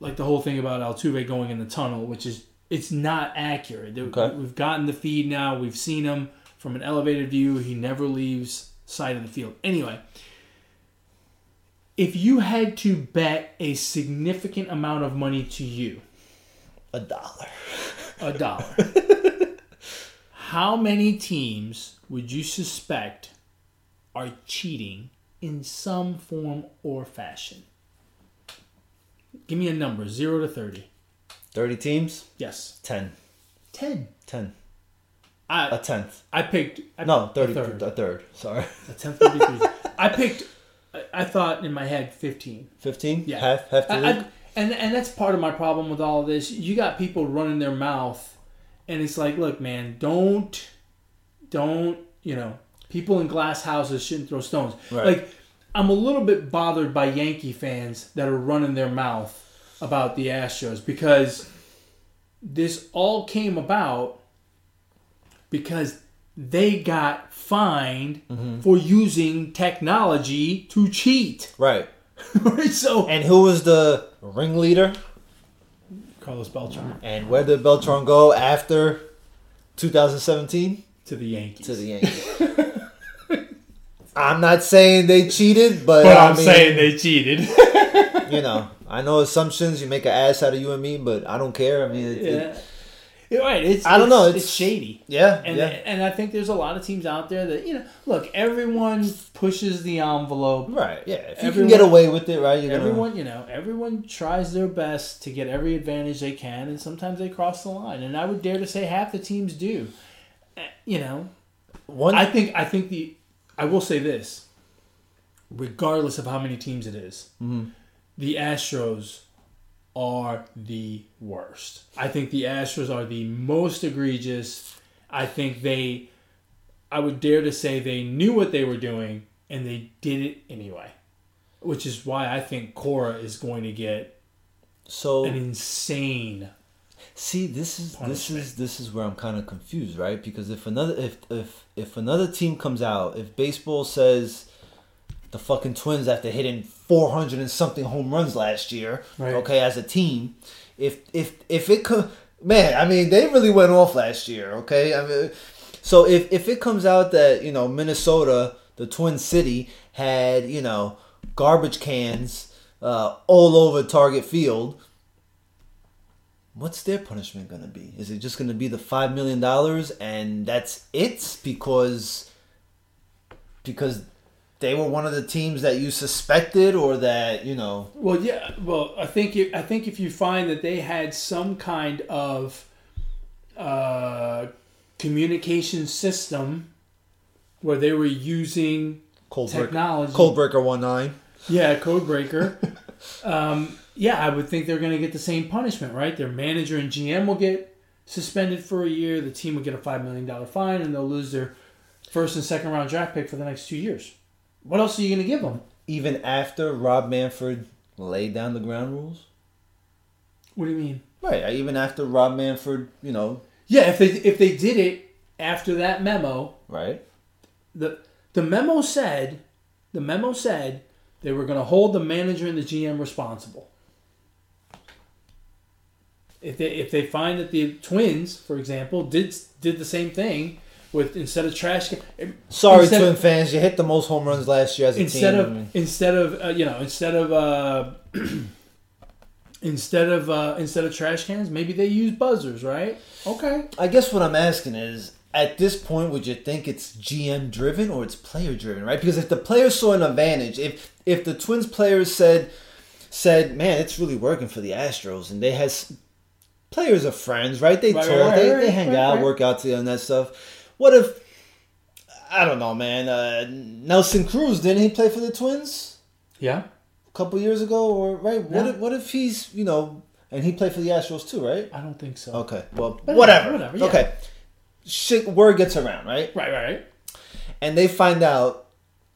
like the whole thing about Altuve going in the tunnel, which is it's not accurate. Okay. We've gotten the feed now. We've seen him from an elevated view. He never leaves sight of the field. Anyway, if you had to bet a significant amount of money to you, A dollar. a dollar, how many teams would you suspect are cheating in some form or fashion? Give me a number, zero to thirty. Thirty teams. Yes, Ten. ten. Ten. A I tenth. I picked I No, picked thirty. a third. A third. Sorry. A tenth would be three. I picked. I- thought in my head fifteen. Fifteen. Yeah. Half. Half the I. I, and and that's part of my problem with all of this. You got people running their mouth, and it's like, look, man, don't, don't, you know, people in glass houses shouldn't throw stones. Right. Like, I'm a little bit bothered by Yankee fans that are running their mouth about the Astros because this all came about because they got fined Mm-hmm. for using technology to cheat. right. right? So And who was the ringleader? Carlos Beltran And where did Beltran go after 2017? to the Yankees. To the Yankees. I'm not saying they cheated, but, but I I'm mean, saying they cheated. you know, I know assumptions. You make an ass out of you and me, but I don't care. I mean, it, it- yeah. You're right. It's I don't it's- know, It's, it's- shady. yeah, And, yeah, and I think there's a lot of teams out there that you know. Look, everyone pushes the envelope. right, yeah. If you Everyone- can get away with it, right? You're gonna, Everyone, you know, everyone tries their best to get every advantage they can, and sometimes they cross the line. And I would dare to say half the teams do. Eh, You know, one. I think I think the I will say this, regardless of how many teams it is, Mhm. the Astros are the worst. I think the Astros are the most egregious. I think they I would dare to say they knew what they were doing and they did it anyway. Which is why I think Cora is going to get So an insane. See, this is this is this is where I'm kind of confused, right? Because if another if if if another team comes out, if baseball says the fucking Twins after hitting 400 and something home runs last year, Right. okay, as a team, if if if it could, man, I mean, they really went off last year, okay? I mean, so if if it comes out that you know Minnesota, the Twin City, had you know garbage cans uh, all over Target Field what's their punishment going to be? Is it just going to be the five million dollars and that's it? Because because they were one of the teams that you suspected, or that you know. Well, yeah. Well, I think if, I think if you find that they had some kind of uh, communication system where they were using Cold technology, cold breaker one nine. yeah, codebreaker um, yeah, I would think they're going to get the same punishment, right? Their manager and GM will get suspended for a year. The team will get a five million dollar fine, and they'll lose their first and second round draft pick for the next two years. What else are you going to give them? Even after Rob Manfred laid down the ground rules, What do you mean? right? Uh, even after Rob Manfred, you know, Yeah, if they if they did it after that memo, right? the the memo said the memo said they were going to hold the manager and the GM responsible. If they if they find that the Twins, for example, did did the same thing with instead of trash can- Sorry, Twin fans, you hit the most home runs last year as a instead team. of I mean, instead of uh, you know instead of uh, instead of uh, instead of trash cans, maybe they use buzzers, right? Okay. I guess what I'm asking is, at this point, would you think it's GM driven or it's player driven, right? Because if the players saw an advantage, if if the Twins players said said, "Man, it's really working for the Astros," and they had s- players are friends, right? They Right, talk, right, they, right, they hang out, work out together, and that stuff. What if I don't know, man? Uh, Nelson Cruz didn't he play for the Twins Yeah. a couple years ago, or right? What if what if he's you know, and he played for the Astros too, right? I don't think so. Okay, well, But whatever. whatever, yeah. Okay, shit, word gets around, right? Right. Right. Right. And they find out,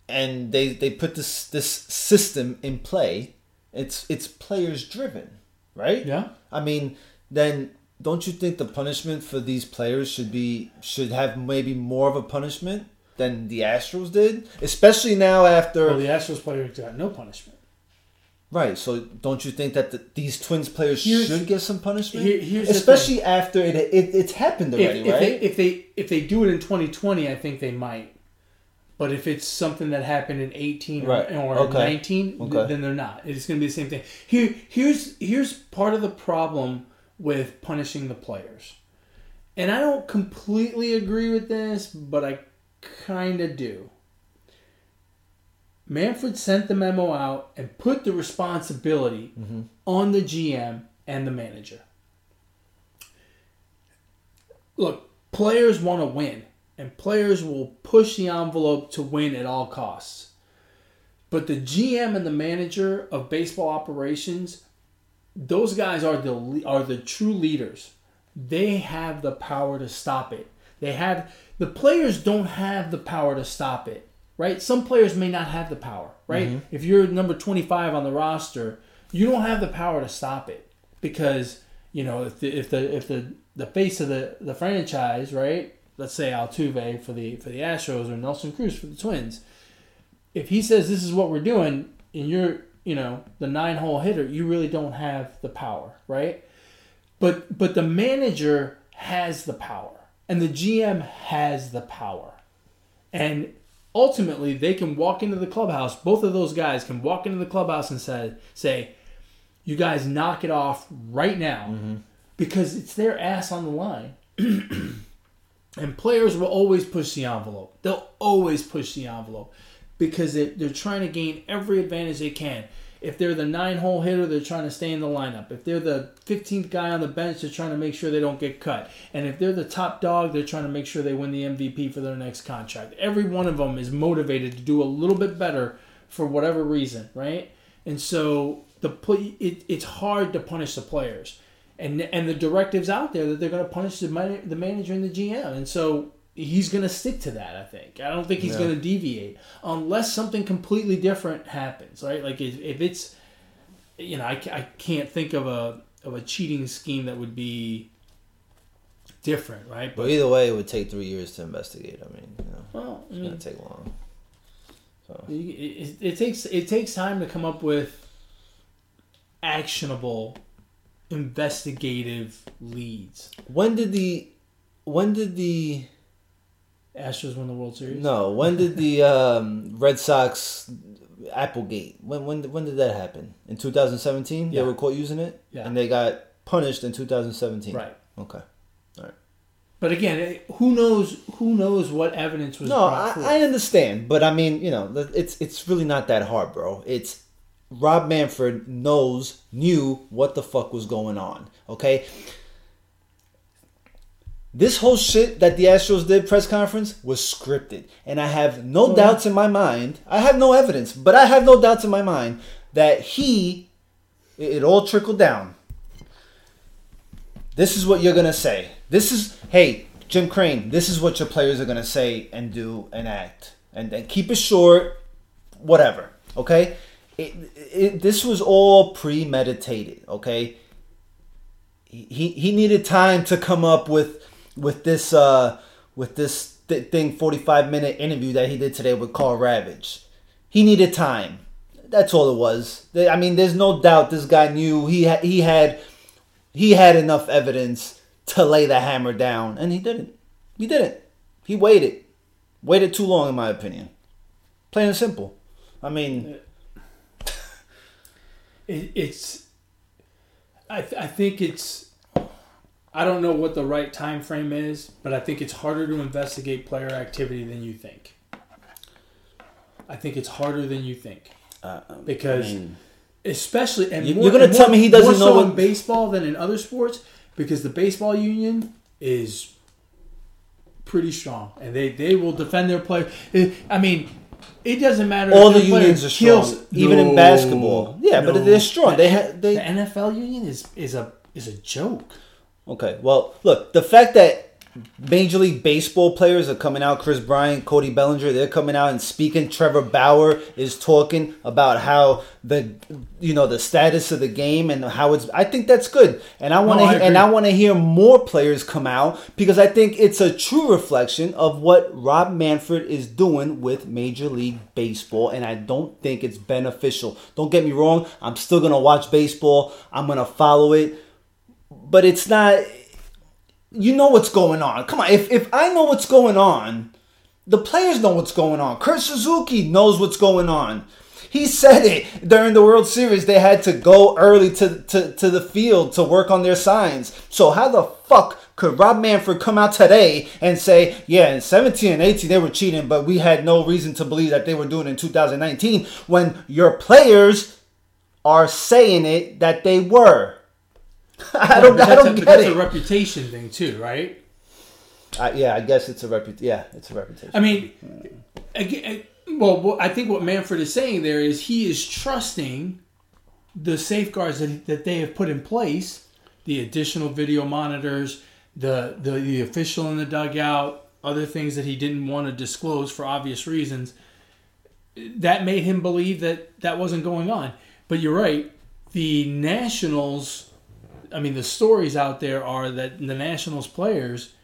and they they put this this system in play. It's it's players driven, right? Yeah. I mean, then don't you think the punishment for these players should be should have maybe more of a punishment than the Astros did, especially now after Well, the Astros players got no punishment. right? So don't you think that the, these Twins players Here's- should get some punishment, here- especially after it, it it's happened If, already, if right? they if they if they do it in 2020, I think they might. But if it's something that happened in 18 or, Right. or Okay. 19, th- Okay. then they're not. It's going to be the same thing. Here, here's here's part of the problem with punishing the players, and I don't completely agree with this, but I kind of do. Manfred sent the memo out and put the responsibility mm-hmm. on the GM and the manager. Look, players want to win, and players will push the envelope to win at all costs. But the GM and the manager of baseball operations, those guys are the are the true leaders. They have the power to stop it. They have the players don't have the power to stop it, right? Some players may not have the power, right? Mm-hmm. If you're number 25 on the roster, you don't have the power to stop it because you know if the if the if the the face of the the franchise, right? Let's say Altuve for the for the Astros or Nelson Cruz for the Twins. If he says this is what we're doing, and you're you know the nine hole hitter, you really don't have the power, right? But but the manager has the power, and the GM has the power, and ultimately they can walk into the clubhouse. Both of those guys can walk into the clubhouse and say say, "You guys knock it off right now," mm-hmm. because it's their ass on the line. and players will always push the envelope. They'll always push the envelope because they, they're trying to gain every advantage they can. If they're the nine hole hitter, they're trying to stay in the lineup. If they're the 15th guy on the bench, they're trying to make sure they don't get cut. And if they're the top dog, they're trying to make sure they win the MVP for their next contract. Every one of them is motivated to do a little bit better for whatever reason, right? And so the it, it's hard to punish the players. And, and the directives out there that they're going to punish the, the manager and the GM. And so he's going to stick to that. I think. I don't think he's Yeah. going to deviate unless something completely different happens. Right? Like if, if it's, you know, I, I can't think of a of a cheating scheme that would be different. Right? But either way, it would take three years to investigate. I mean, you know, well, I it's mean, gonna take long. So it, it, it takes it takes time to come up with actionable investigative leads. when did the when did the Astros win the World Series. no when did the um, Red Sox Applegate when when when did that happen in 2017 Yeah. they were caught using it Yeah. and they got punished in 2017 Right. okay All right. But again, who knows? Who knows what evidence was no brought? I, I understand but I mean you know it's it's really not that hard bro it's Rob Manfred knows knew what the fuck was going on okay this whole shit that the Astros did press conference was scripted, and I have no hmm. doubts in my mind. I have no evidence, but I have no doubts in my mind that he, it, all trickled down. This is what you're gonna say. This is, hey, Jim Crane. This is what your players are gonna say and do and act, and and keep it short, whatever. Okay, it, it, this was all premeditated. Okay, he he needed time to come up with with this uh with this th- thing 45 minute interview that he did today with Karl Ravech. He needed time. That's all it was. I mean, there's no doubt this guy knew he ha- he had he had enough evidence to lay the hammer down, and he didn't. He didn't. He waited. Waited too long, in my opinion. Plain and simple. I mean, It, it's. I th- I think it's. I don't know what the right time frame is, but I think it's harder to investigate player activity than you think. I think it's harder than you think uh, because, I mean, especially and You- more, you're gonna and tell more- me he doesn't more know so what- in baseball than in other sports because the baseball union is pretty strong and they they will defend their player. I mean, it doesn't matter. all if the unions are strong, kills- even in basketball. Yeah, but they're strong. They ha- The NFL union is is a is a joke. Okay, well, look, the fact that Major League Baseball players are coming out, Kris Bryant, Cody Bellinger, they're coming out and speaking. Trevor Bauer is talking about how the you know the status of the game and how it's. I think that's good, and I want No, to and. I want to hear more players come out because I think it's a true reflection of what Rob Manfred is doing with Major League Baseball, and I don't think it's beneficial. Don't get me wrong, I'm still gonna watch baseball. I'm gonna follow it but it's not you know what's going on. Come on if, if i know what's going on the players know what's going on. Kurt suzuki knows what's going on. He said it during the world series they had to go early to, to, to the field to work on their signs. So how the fuck could rob manfred come out today and say yeah in 17 and 18 they were cheating but we had no reason to believe that they were doing in 2019 when your players are saying it that they were I don't, I that's don't a, get that's it. a reputation thing too, right? I, yeah, I guess it's a reputation. Yeah, it's a reputation. I mean, again, well, I think what Manfred is saying there is he is trusting the safeguards that, that they have put in place, the additional video monitors, the, the the official in the dugout, other things that he didn't want to disclose for obvious reasons. That made him believe that that wasn't going on. But you're right. The Nationals, I mean, the stories out there are that the Nationals players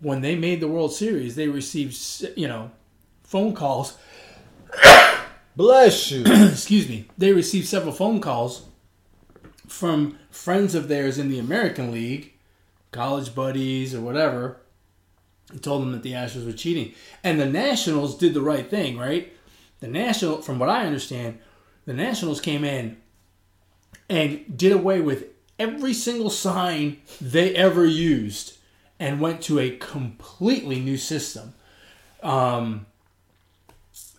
when they made the World Series, they received you know phone calls. Bless you. excuse me. They received several phone calls from friends of theirs in the American League, college buddies or whatever, and told them that the Astros were cheating. And the Nationals did the right thing, right? The National, from what I understand, the Nationals came in and did away with every single sign they ever used and went to a completely new system. Um,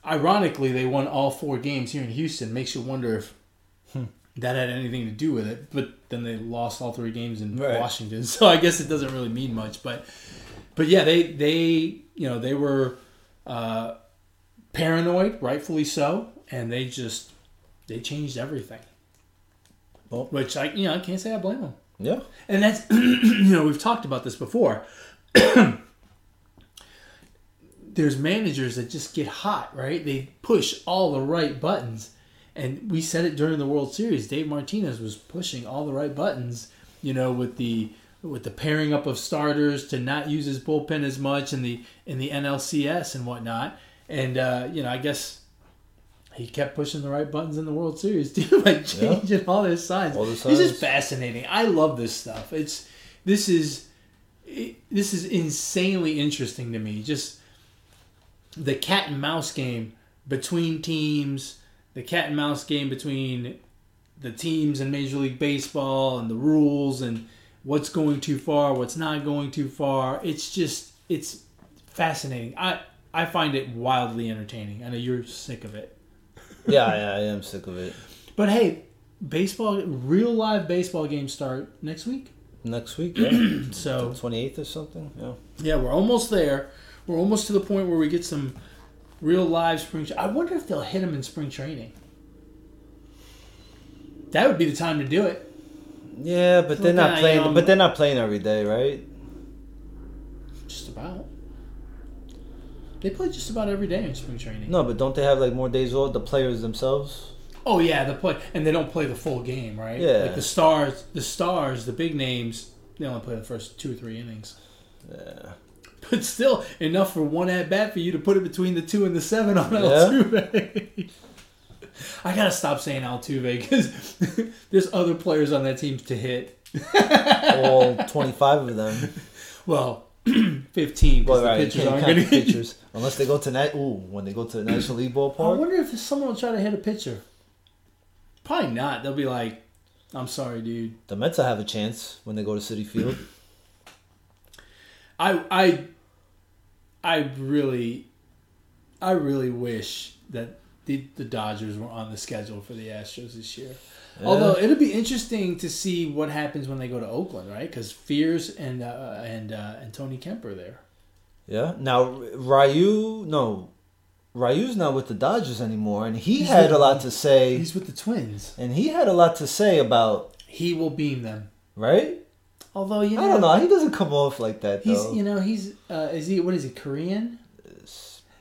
ironically, they won all four games here in Houston. Makes you wonder if that had anything to do with it. But then they lost all three games in Right. Washington, so I guess it doesn't really mean much. But but yeah, they they you know they were uh, paranoid, rightfully so, and they just they changed everything. Well- Which I you know I can't say I blame them. yeah. And that's, you know, we've talked about this before. there's managers that just get hot, right? They push all the right buttons. And we said it during the World Series. Dave Martinez was pushing all the right buttons, you know, with the with the pairing up of starters to not use his bullpen as much in the in the NLCS and whatnot. And uh, you know, I guess he kept pushing the right buttons in the World Series too, like changing all his signs. All the This is fascinating. I love this stuff. It's this is it, this is insanely interesting to me. Just the cat and mouse game between teams, the cat and mouse game between the teams in Major League Baseball and the rules and what's going too far, what's not going too far. It's just it's fascinating. I I find it wildly entertaining. I know you're sick of it. Yeah, yeah, I am sick of it. But hey, baseball real live baseball games start next week. Next week, yeah, So twenty eighth or something. Yeah. Yeah, we're almost there. We're almost to the point where we get some real live spring. Tra- I wonder if they'll hit them in spring training. That would be the time to do it. Yeah, but they're not playing. but they're not playing every day, right? Just about. They play just about every day in spring training. No, but don't they have like more days off? The players themselves. Oh yeah, the play, and they don't play the full game, right? Yeah. Like the stars, the stars, the big names, they only play the first two or three innings. Yeah. But still, enough for one at bat for you to put it between the two and the seven on Yeah. Altuve. I gotta stop saying Altuve because there's other players on that team to hit. All twenty five of them. Well, fifteen because Well, right, the pitchers aren't going pitchers unless they go to net. Ooh, when they go to the National League ballpark. I wonder if someone will try to hit a pitcher. Probably not. They'll be like, "I'm sorry, dude." The Mets will have a chance when they go to Citi Field. I I I really I really wish that the, the Dodgers were on the schedule for the Astros this year. Yeah. Although it'll be interesting to see what happens when they go to Oakland, right? Because Fiers and uh, and uh, and Tony Kemp are there. Yeah. Now Ryu, no, Ryu's not with the Dodgers anymore, and he He's had with- a lot to say. He's with the Twins. And he had a lot to say about He will beam them. right. Although you know, I don't know. He doesn't come off like that He's though. you know he's uh, is he what is he Korean?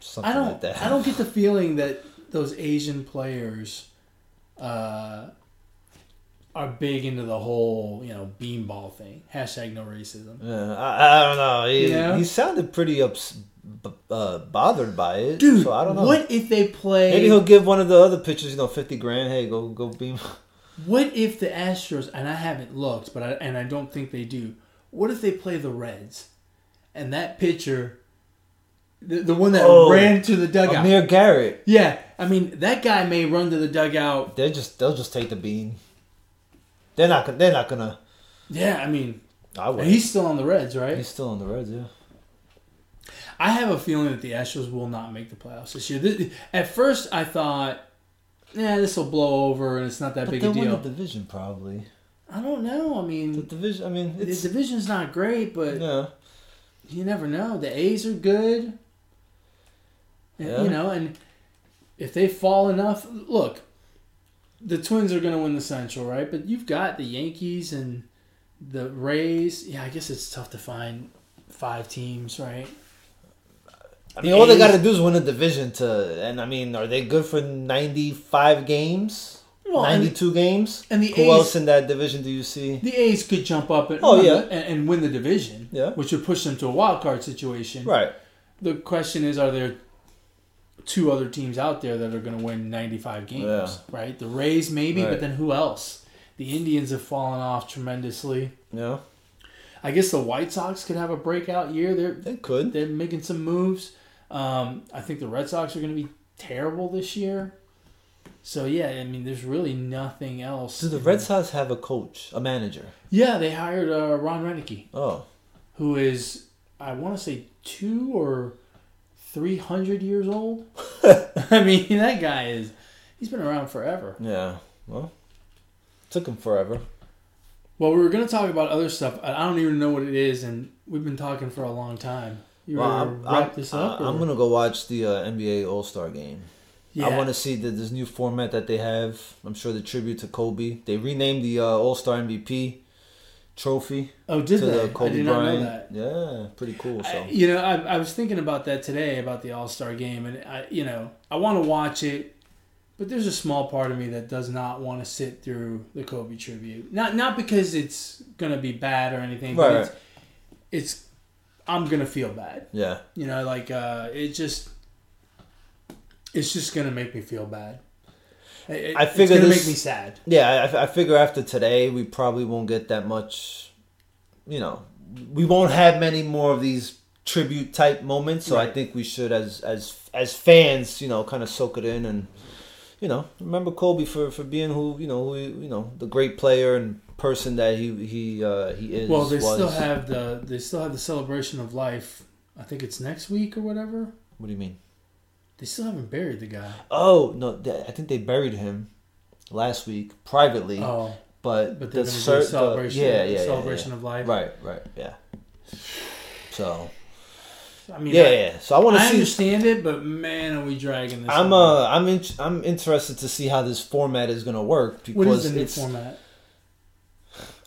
Something I don't like that. I don't get the feeling that those Asian players uh, are big into the whole you know beanball thing. Hashtag no racism. Yeah, I, I don't know. He, Yeah. he sounded pretty ups, b- uh, bothered by it. Dude, so I don't know. what if they play? Maybe he'll give one of the other pitchers, you know, fifty grand. Hey, go go beam. What if the Astros and I haven't looked, but I, and I don't think they do. What if they play the Reds, and that pitcher, the, the one that Oh, ran to the dugout? Amir Garrett. yeah, I mean that guy may run to the dugout. They're just they'll just take the bean. They're not gonna. They're not gonna. Yeah, I mean I would. he's still on the Reds, right? He's still on the Reds. Yeah. I have a feeling that the Astros will not make the playoffs this year. Th- At first, I thought, yeah, this will blow over and it's not that But big a deal. the division probably. I don't know. I mean, The division. I mean, the division's not great, but yeah. you never know. The A's are good. And, Yeah. You know, and if they fall enough, look, the Twins are going to win the Central, right? But you've got the Yankees and the Rays. Yeah, I guess it's tough to find five teams, right? I mean, all they got to do is win a division to, and I mean, are they good for ninety-five games? Well, and- Ninety-two games. and the Who A's- else in that division do you see? The A's could jump up and, Oh, yeah. and, and win the division, Yeah. which would push them to a wild card situation. Right. The question is, are there two other teams out there that are going to win 95 games? Yeah. Right? The Rays, maybe, Right. but then who else? The Indians have fallen off tremendously. Yeah. I guess the White Sox could have a breakout year. They're They could. they're making some moves. Um, I think the Red Sox are going to be terrible this year. So yeah, I mean, there's really nothing else. Do the Red Sox have a coach, a manager? Yeah, they hired uh, Ron Roenicke. Oh, who is I want to say two or three hundred years old. I mean, that guy is he's been around forever. yeah. Well, took him forever. Well, we were going to talk about other stuff. I I don't even know what it is, and we've been talking for a long time. You Well, I'm, wrap I'm- this up? I'm gonna go watch the uh, NBA All Star game. Yeah. I want to see the, this new format that they have. I'm sure the tribute to Kobe. They renamed the uh, All Star MVP. Trophy Oh, did to they? the Kobe I did not Bryant. know that. Yeah, pretty cool. So I, you know, I, I was thinking about that today about the All Star game, and I, you know, I want to watch it, but there's a small part of me that does not want to sit through the Kobe tribute. Not not because it's gonna be bad or anything, but Right. it's, it's I'm gonna feel bad. yeah, You know, like uh, it just it's just gonna make me feel bad. It- I it's figure gonna this- make me sad. yeah. I, I figure after today, we probably won't get that much. You know, we won't have many more of these tribute type moments. So I think we should, as as as fans, you know, kind of soak it in and you know remember Kobe for for being who you know who you know the great player and person that he he uh, he is. Well, they was. still have the they still have the celebration of life. I think it's next week or whatever. What do you mean? They still haven't buried the guy. Oh no, they, I think they buried him last week privately, Oh, but but the going to cer- a the- celebration. yeah, yeah, yeah, celebration yeah. of life. Right, right, yeah. So I mean, yeah, I, yeah. So I want to I see. understand it, but man, are we dragging this? I'm uh I'm in, I'm interested to see how this format is gonna work because What is the new it's format?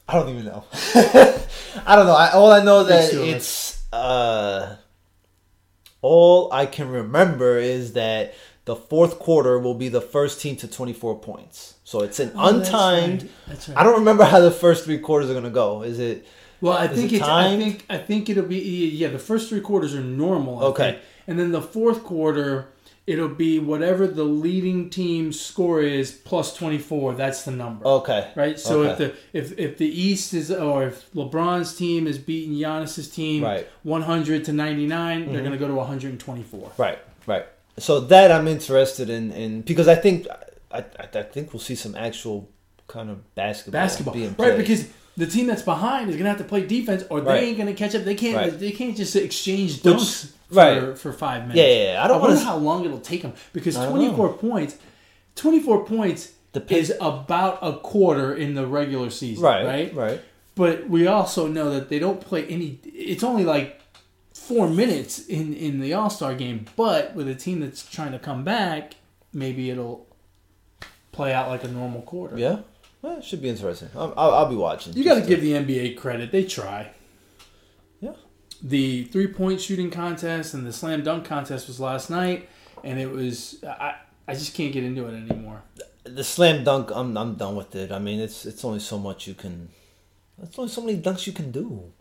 I don't even know. I don't know. I, all I know is that Let's do it. it's uh all I can remember is that the fourth quarter will be the first team to 24 points. So it's an Oh, that's untimed. right. That's right. I don't remember how the first three quarters are gonna go. Is it Well, I think it it's, I think I think it'll be. Yeah, the first three quarters are normal. I Okay. think. and then the fourth quarter, it'll be whatever the leading team's score is plus twenty four. That's the number. okay? Right. So if the if if the East is or if LeBron's team is beating Giannis's team Right. 100 to 99, they're Mhm. going to go to 124. Right, right. So that I'm interested in, in because I think I, I, I think we'll see some actual kind of basketball, Basketball. being Right, because the team that's behind is going to have to play defense or they ain't going to catch up. They can't Right. they can't just exchange Which- dunks for, right. for 5 minutes. yeah, yeah, yeah. I I don't wonder want to. how long it'll take them because 24 points 24 points Depends- is about a quarter in the regular season, Right, right? right. But we also know that they don't play any. It's only like four minutes in in the All Star game. But with a team that's trying to come back, maybe it'll play out like a normal quarter. Yeah, well, it should be interesting. I'll, I'll, I'll be watching. You got to give the NBA credit. They try. Yeah. The three point shooting contest and the slam dunk contest was last night, and it was I I just can't get into it anymore. the slam dunk. I'm I'm done with it. I mean, it's it's only so much you can. There's only so many dunks you can do.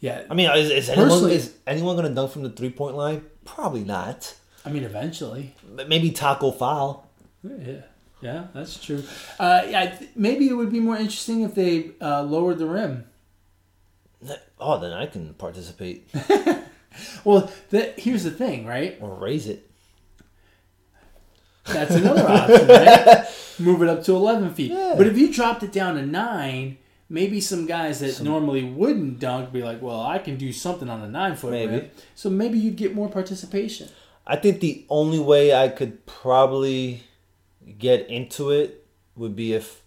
Yeah, I mean, is, is anyone is anyone going to dunk from the three point line? Probably not. I mean eventually. Maybe Tacko Fall. Yeah, yeah, that's true. Uh, yeah, th- maybe it would be more interesting if they uh, lowered the rim. Oh, then I can participate Well, the, here's the thing, right? or raise it. That's another option, right? Move it up to 11 feet. Yeah. But if you dropped it down to nine, maybe some guys that normally wouldn't dunk be like, well, I can do something on a nine foot Maybe. rim. So maybe you'd get more participation. I think the only way I could probably get into it would be if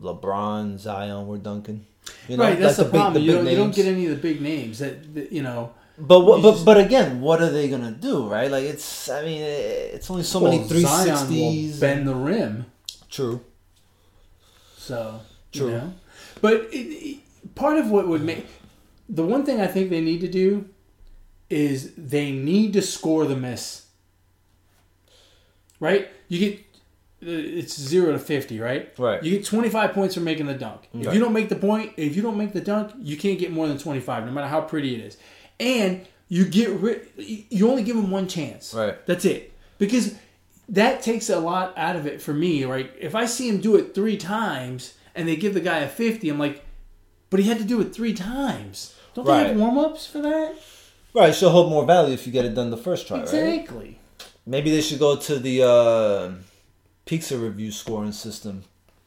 LeBron, Zion were dunking. You know, right, that's like the, problem. you, don't, you don't get any of the big names that, that you know. But what, but just- but again, what are they gonna do, right? Like it's, I mean, it's only so many well, three Zion will sixties. bend the rim. True. So True. You know? But it, it- part of what would make the one thing I think they need to do is they need to score the miss. Right? You get it's zero to fifty, right? Right. You get twenty five points for making the dunk. If you don't make the point, if you don't make the dunk, you can't get more than twenty five, no matter how pretty it is. And you get rid. You only give them one chance. Right. That's it. Because that takes a lot out of it for me, right? If I see him do it three times and they give the guy a 50, I'm like, but he had to do it three times. Don't they have warm ups for that? Right. She'll hold more value if you get it done the first try, right? exactly. Maybe they should go to the uh, Pizza review scoring system,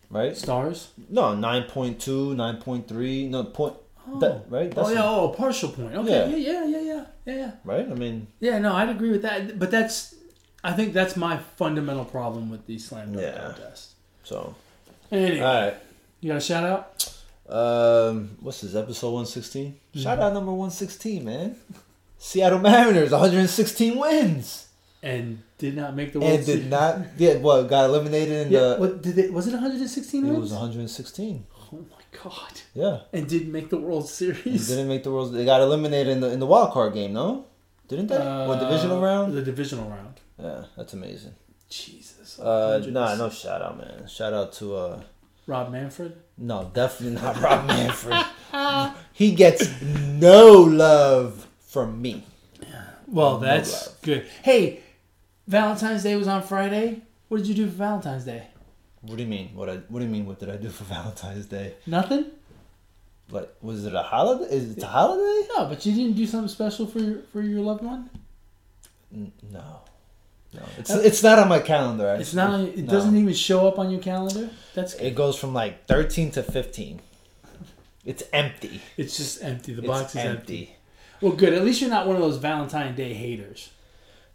right? Stars. No, 9.2, 9.3, no point. That, right? oh, yeah. Oh, a partial point. Okay. Yeah. Yeah, yeah, yeah, yeah. Yeah. Right? I mean, Yeah, no, I'd agree with that. But that's, I think that's my fundamental problem with the slam dunk Yeah. contest. so. Anyway, All right. you got a shout out? Um, what's this, episode 116? Shout Mm-hmm. out number 116, man. Seattle Mariners, 116 wins. And did not make the World series. And did not, yeah, what, got eliminated in Yeah, the. what did it? Was it 116 It was 116. Oh my god! Yeah, And didn't make the World Series. didn't make the world. They got eliminated in the in the wild card game, no? Didn't they? or divisional Uh, round? The divisional round. Yeah, that's amazing. Jesus. Uh, nah, no shout out, man. Shout out to uh, Rob Manfred. no, definitely not Rob Manfred. he gets no love from me. Well, No that's love. good. Hey, Valentine's Day was on Friday. What did you do for Valentine's Day? What do you mean? What I What do you mean? What did I do for Valentine's Day? Nothing. What was it a holiday? Is it a holiday? No, but you didn't do something special for your for your loved one. N- No, no. It's it's not on my calendar. Actually. It's not. It No. doesn't even show up on your calendar. That's. It goes from like thirteen to fifteen. It's empty. It's just empty. The It's box is empty. empty. Well, good. At least you're not one of those Valentine Day haters.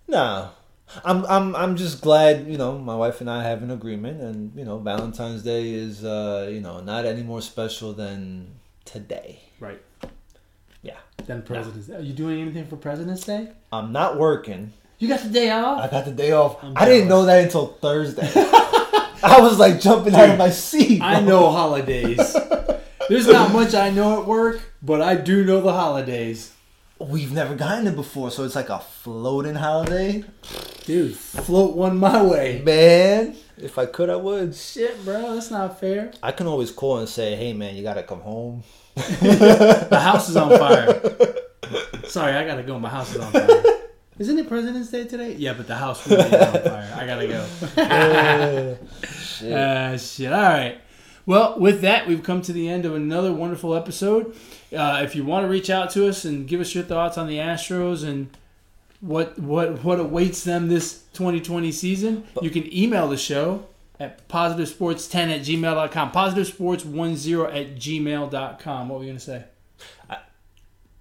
No. I'm I'm I'm just glad, you know, my wife and I have an agreement and, you know, Valentine's Day is uh, you know, not any more special than today. Right. Yeah. Then President's Day. Are you doing anything for President's Day? I'm not working. You got the day off. I got the day off. I'm I didn't know that until Thursday. I was like jumping out of my seat. I know holidays. There's not much I know at work, but I do know the holidays. We've never gotten it before, so it's like a floating holiday. Dude, float one my way. Man, if I could, I would. Shit, bro, that's not fair. I can always call and say, "Hey, man, you gotta come home." The house is on fire. Sorry, I gotta go. My house is on fire. Isn't it President's Day today? Yeah, but the house really is on fire. I gotta go. Shit. Uh, shit. All right. Well, with that, we've come to the end of another wonderful episode. Uh, if you want to reach out to us and give us your thoughts on the Astros and what what what awaits them this 2020 season, you can email the show at positivesports10 at gmail.com. Positivesports10 at gmail.com. What were you going to say?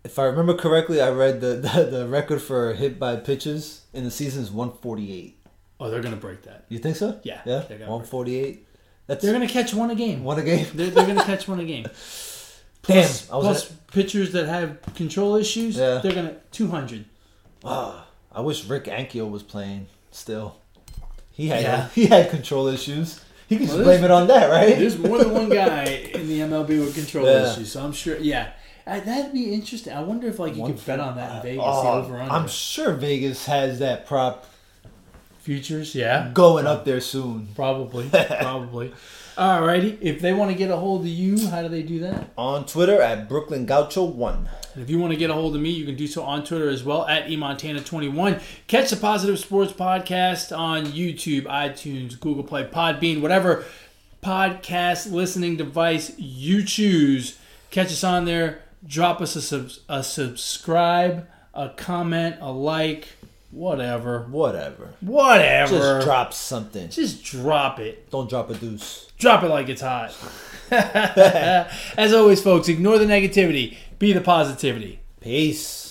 If I remember correctly, I read the, the the record for hit by pitches in the season is 148. Oh, they're going to break that. You think so? Yeah, Yeah. they're gonna 148. That's They're going to catch one a game. one a game. They're, they're going to catch one a game. Damn. Plus, I was plus pitchers that have control issues, Yeah. they're going to 200. Ah, I wish Rick Ankiel was playing still. He had Yeah. he had control issues. He can just Well, blame it on that, right? There's more than one guy in the MLB with control Yeah. issues, so I'm sure. Yeah, Uh, that'd be interesting. I wonder if like you could bet on that in Vegas, Oh, I'm sure Vegas has that prop futures. Yeah, going up there soon. probably, probably. Alrighty, if they want to get a hold of you, how do they do that? On Twitter at Brooklyn Gaucho One. And if you want to get a hold of me, you can do so on Twitter as well at emontana21. Catch the Positive Sports Podcast on YouTube, iTunes, Google Play, Podbean, whatever podcast listening device you choose. Catch us on there. Drop us a, sub- a subscribe, a comment, a like, whatever. Whatever. Whatever. Just drop something. Just drop it. Don't drop a deuce. Drop it like it's hot. As always, folks, ignore the negativity, be the positivity. Peace.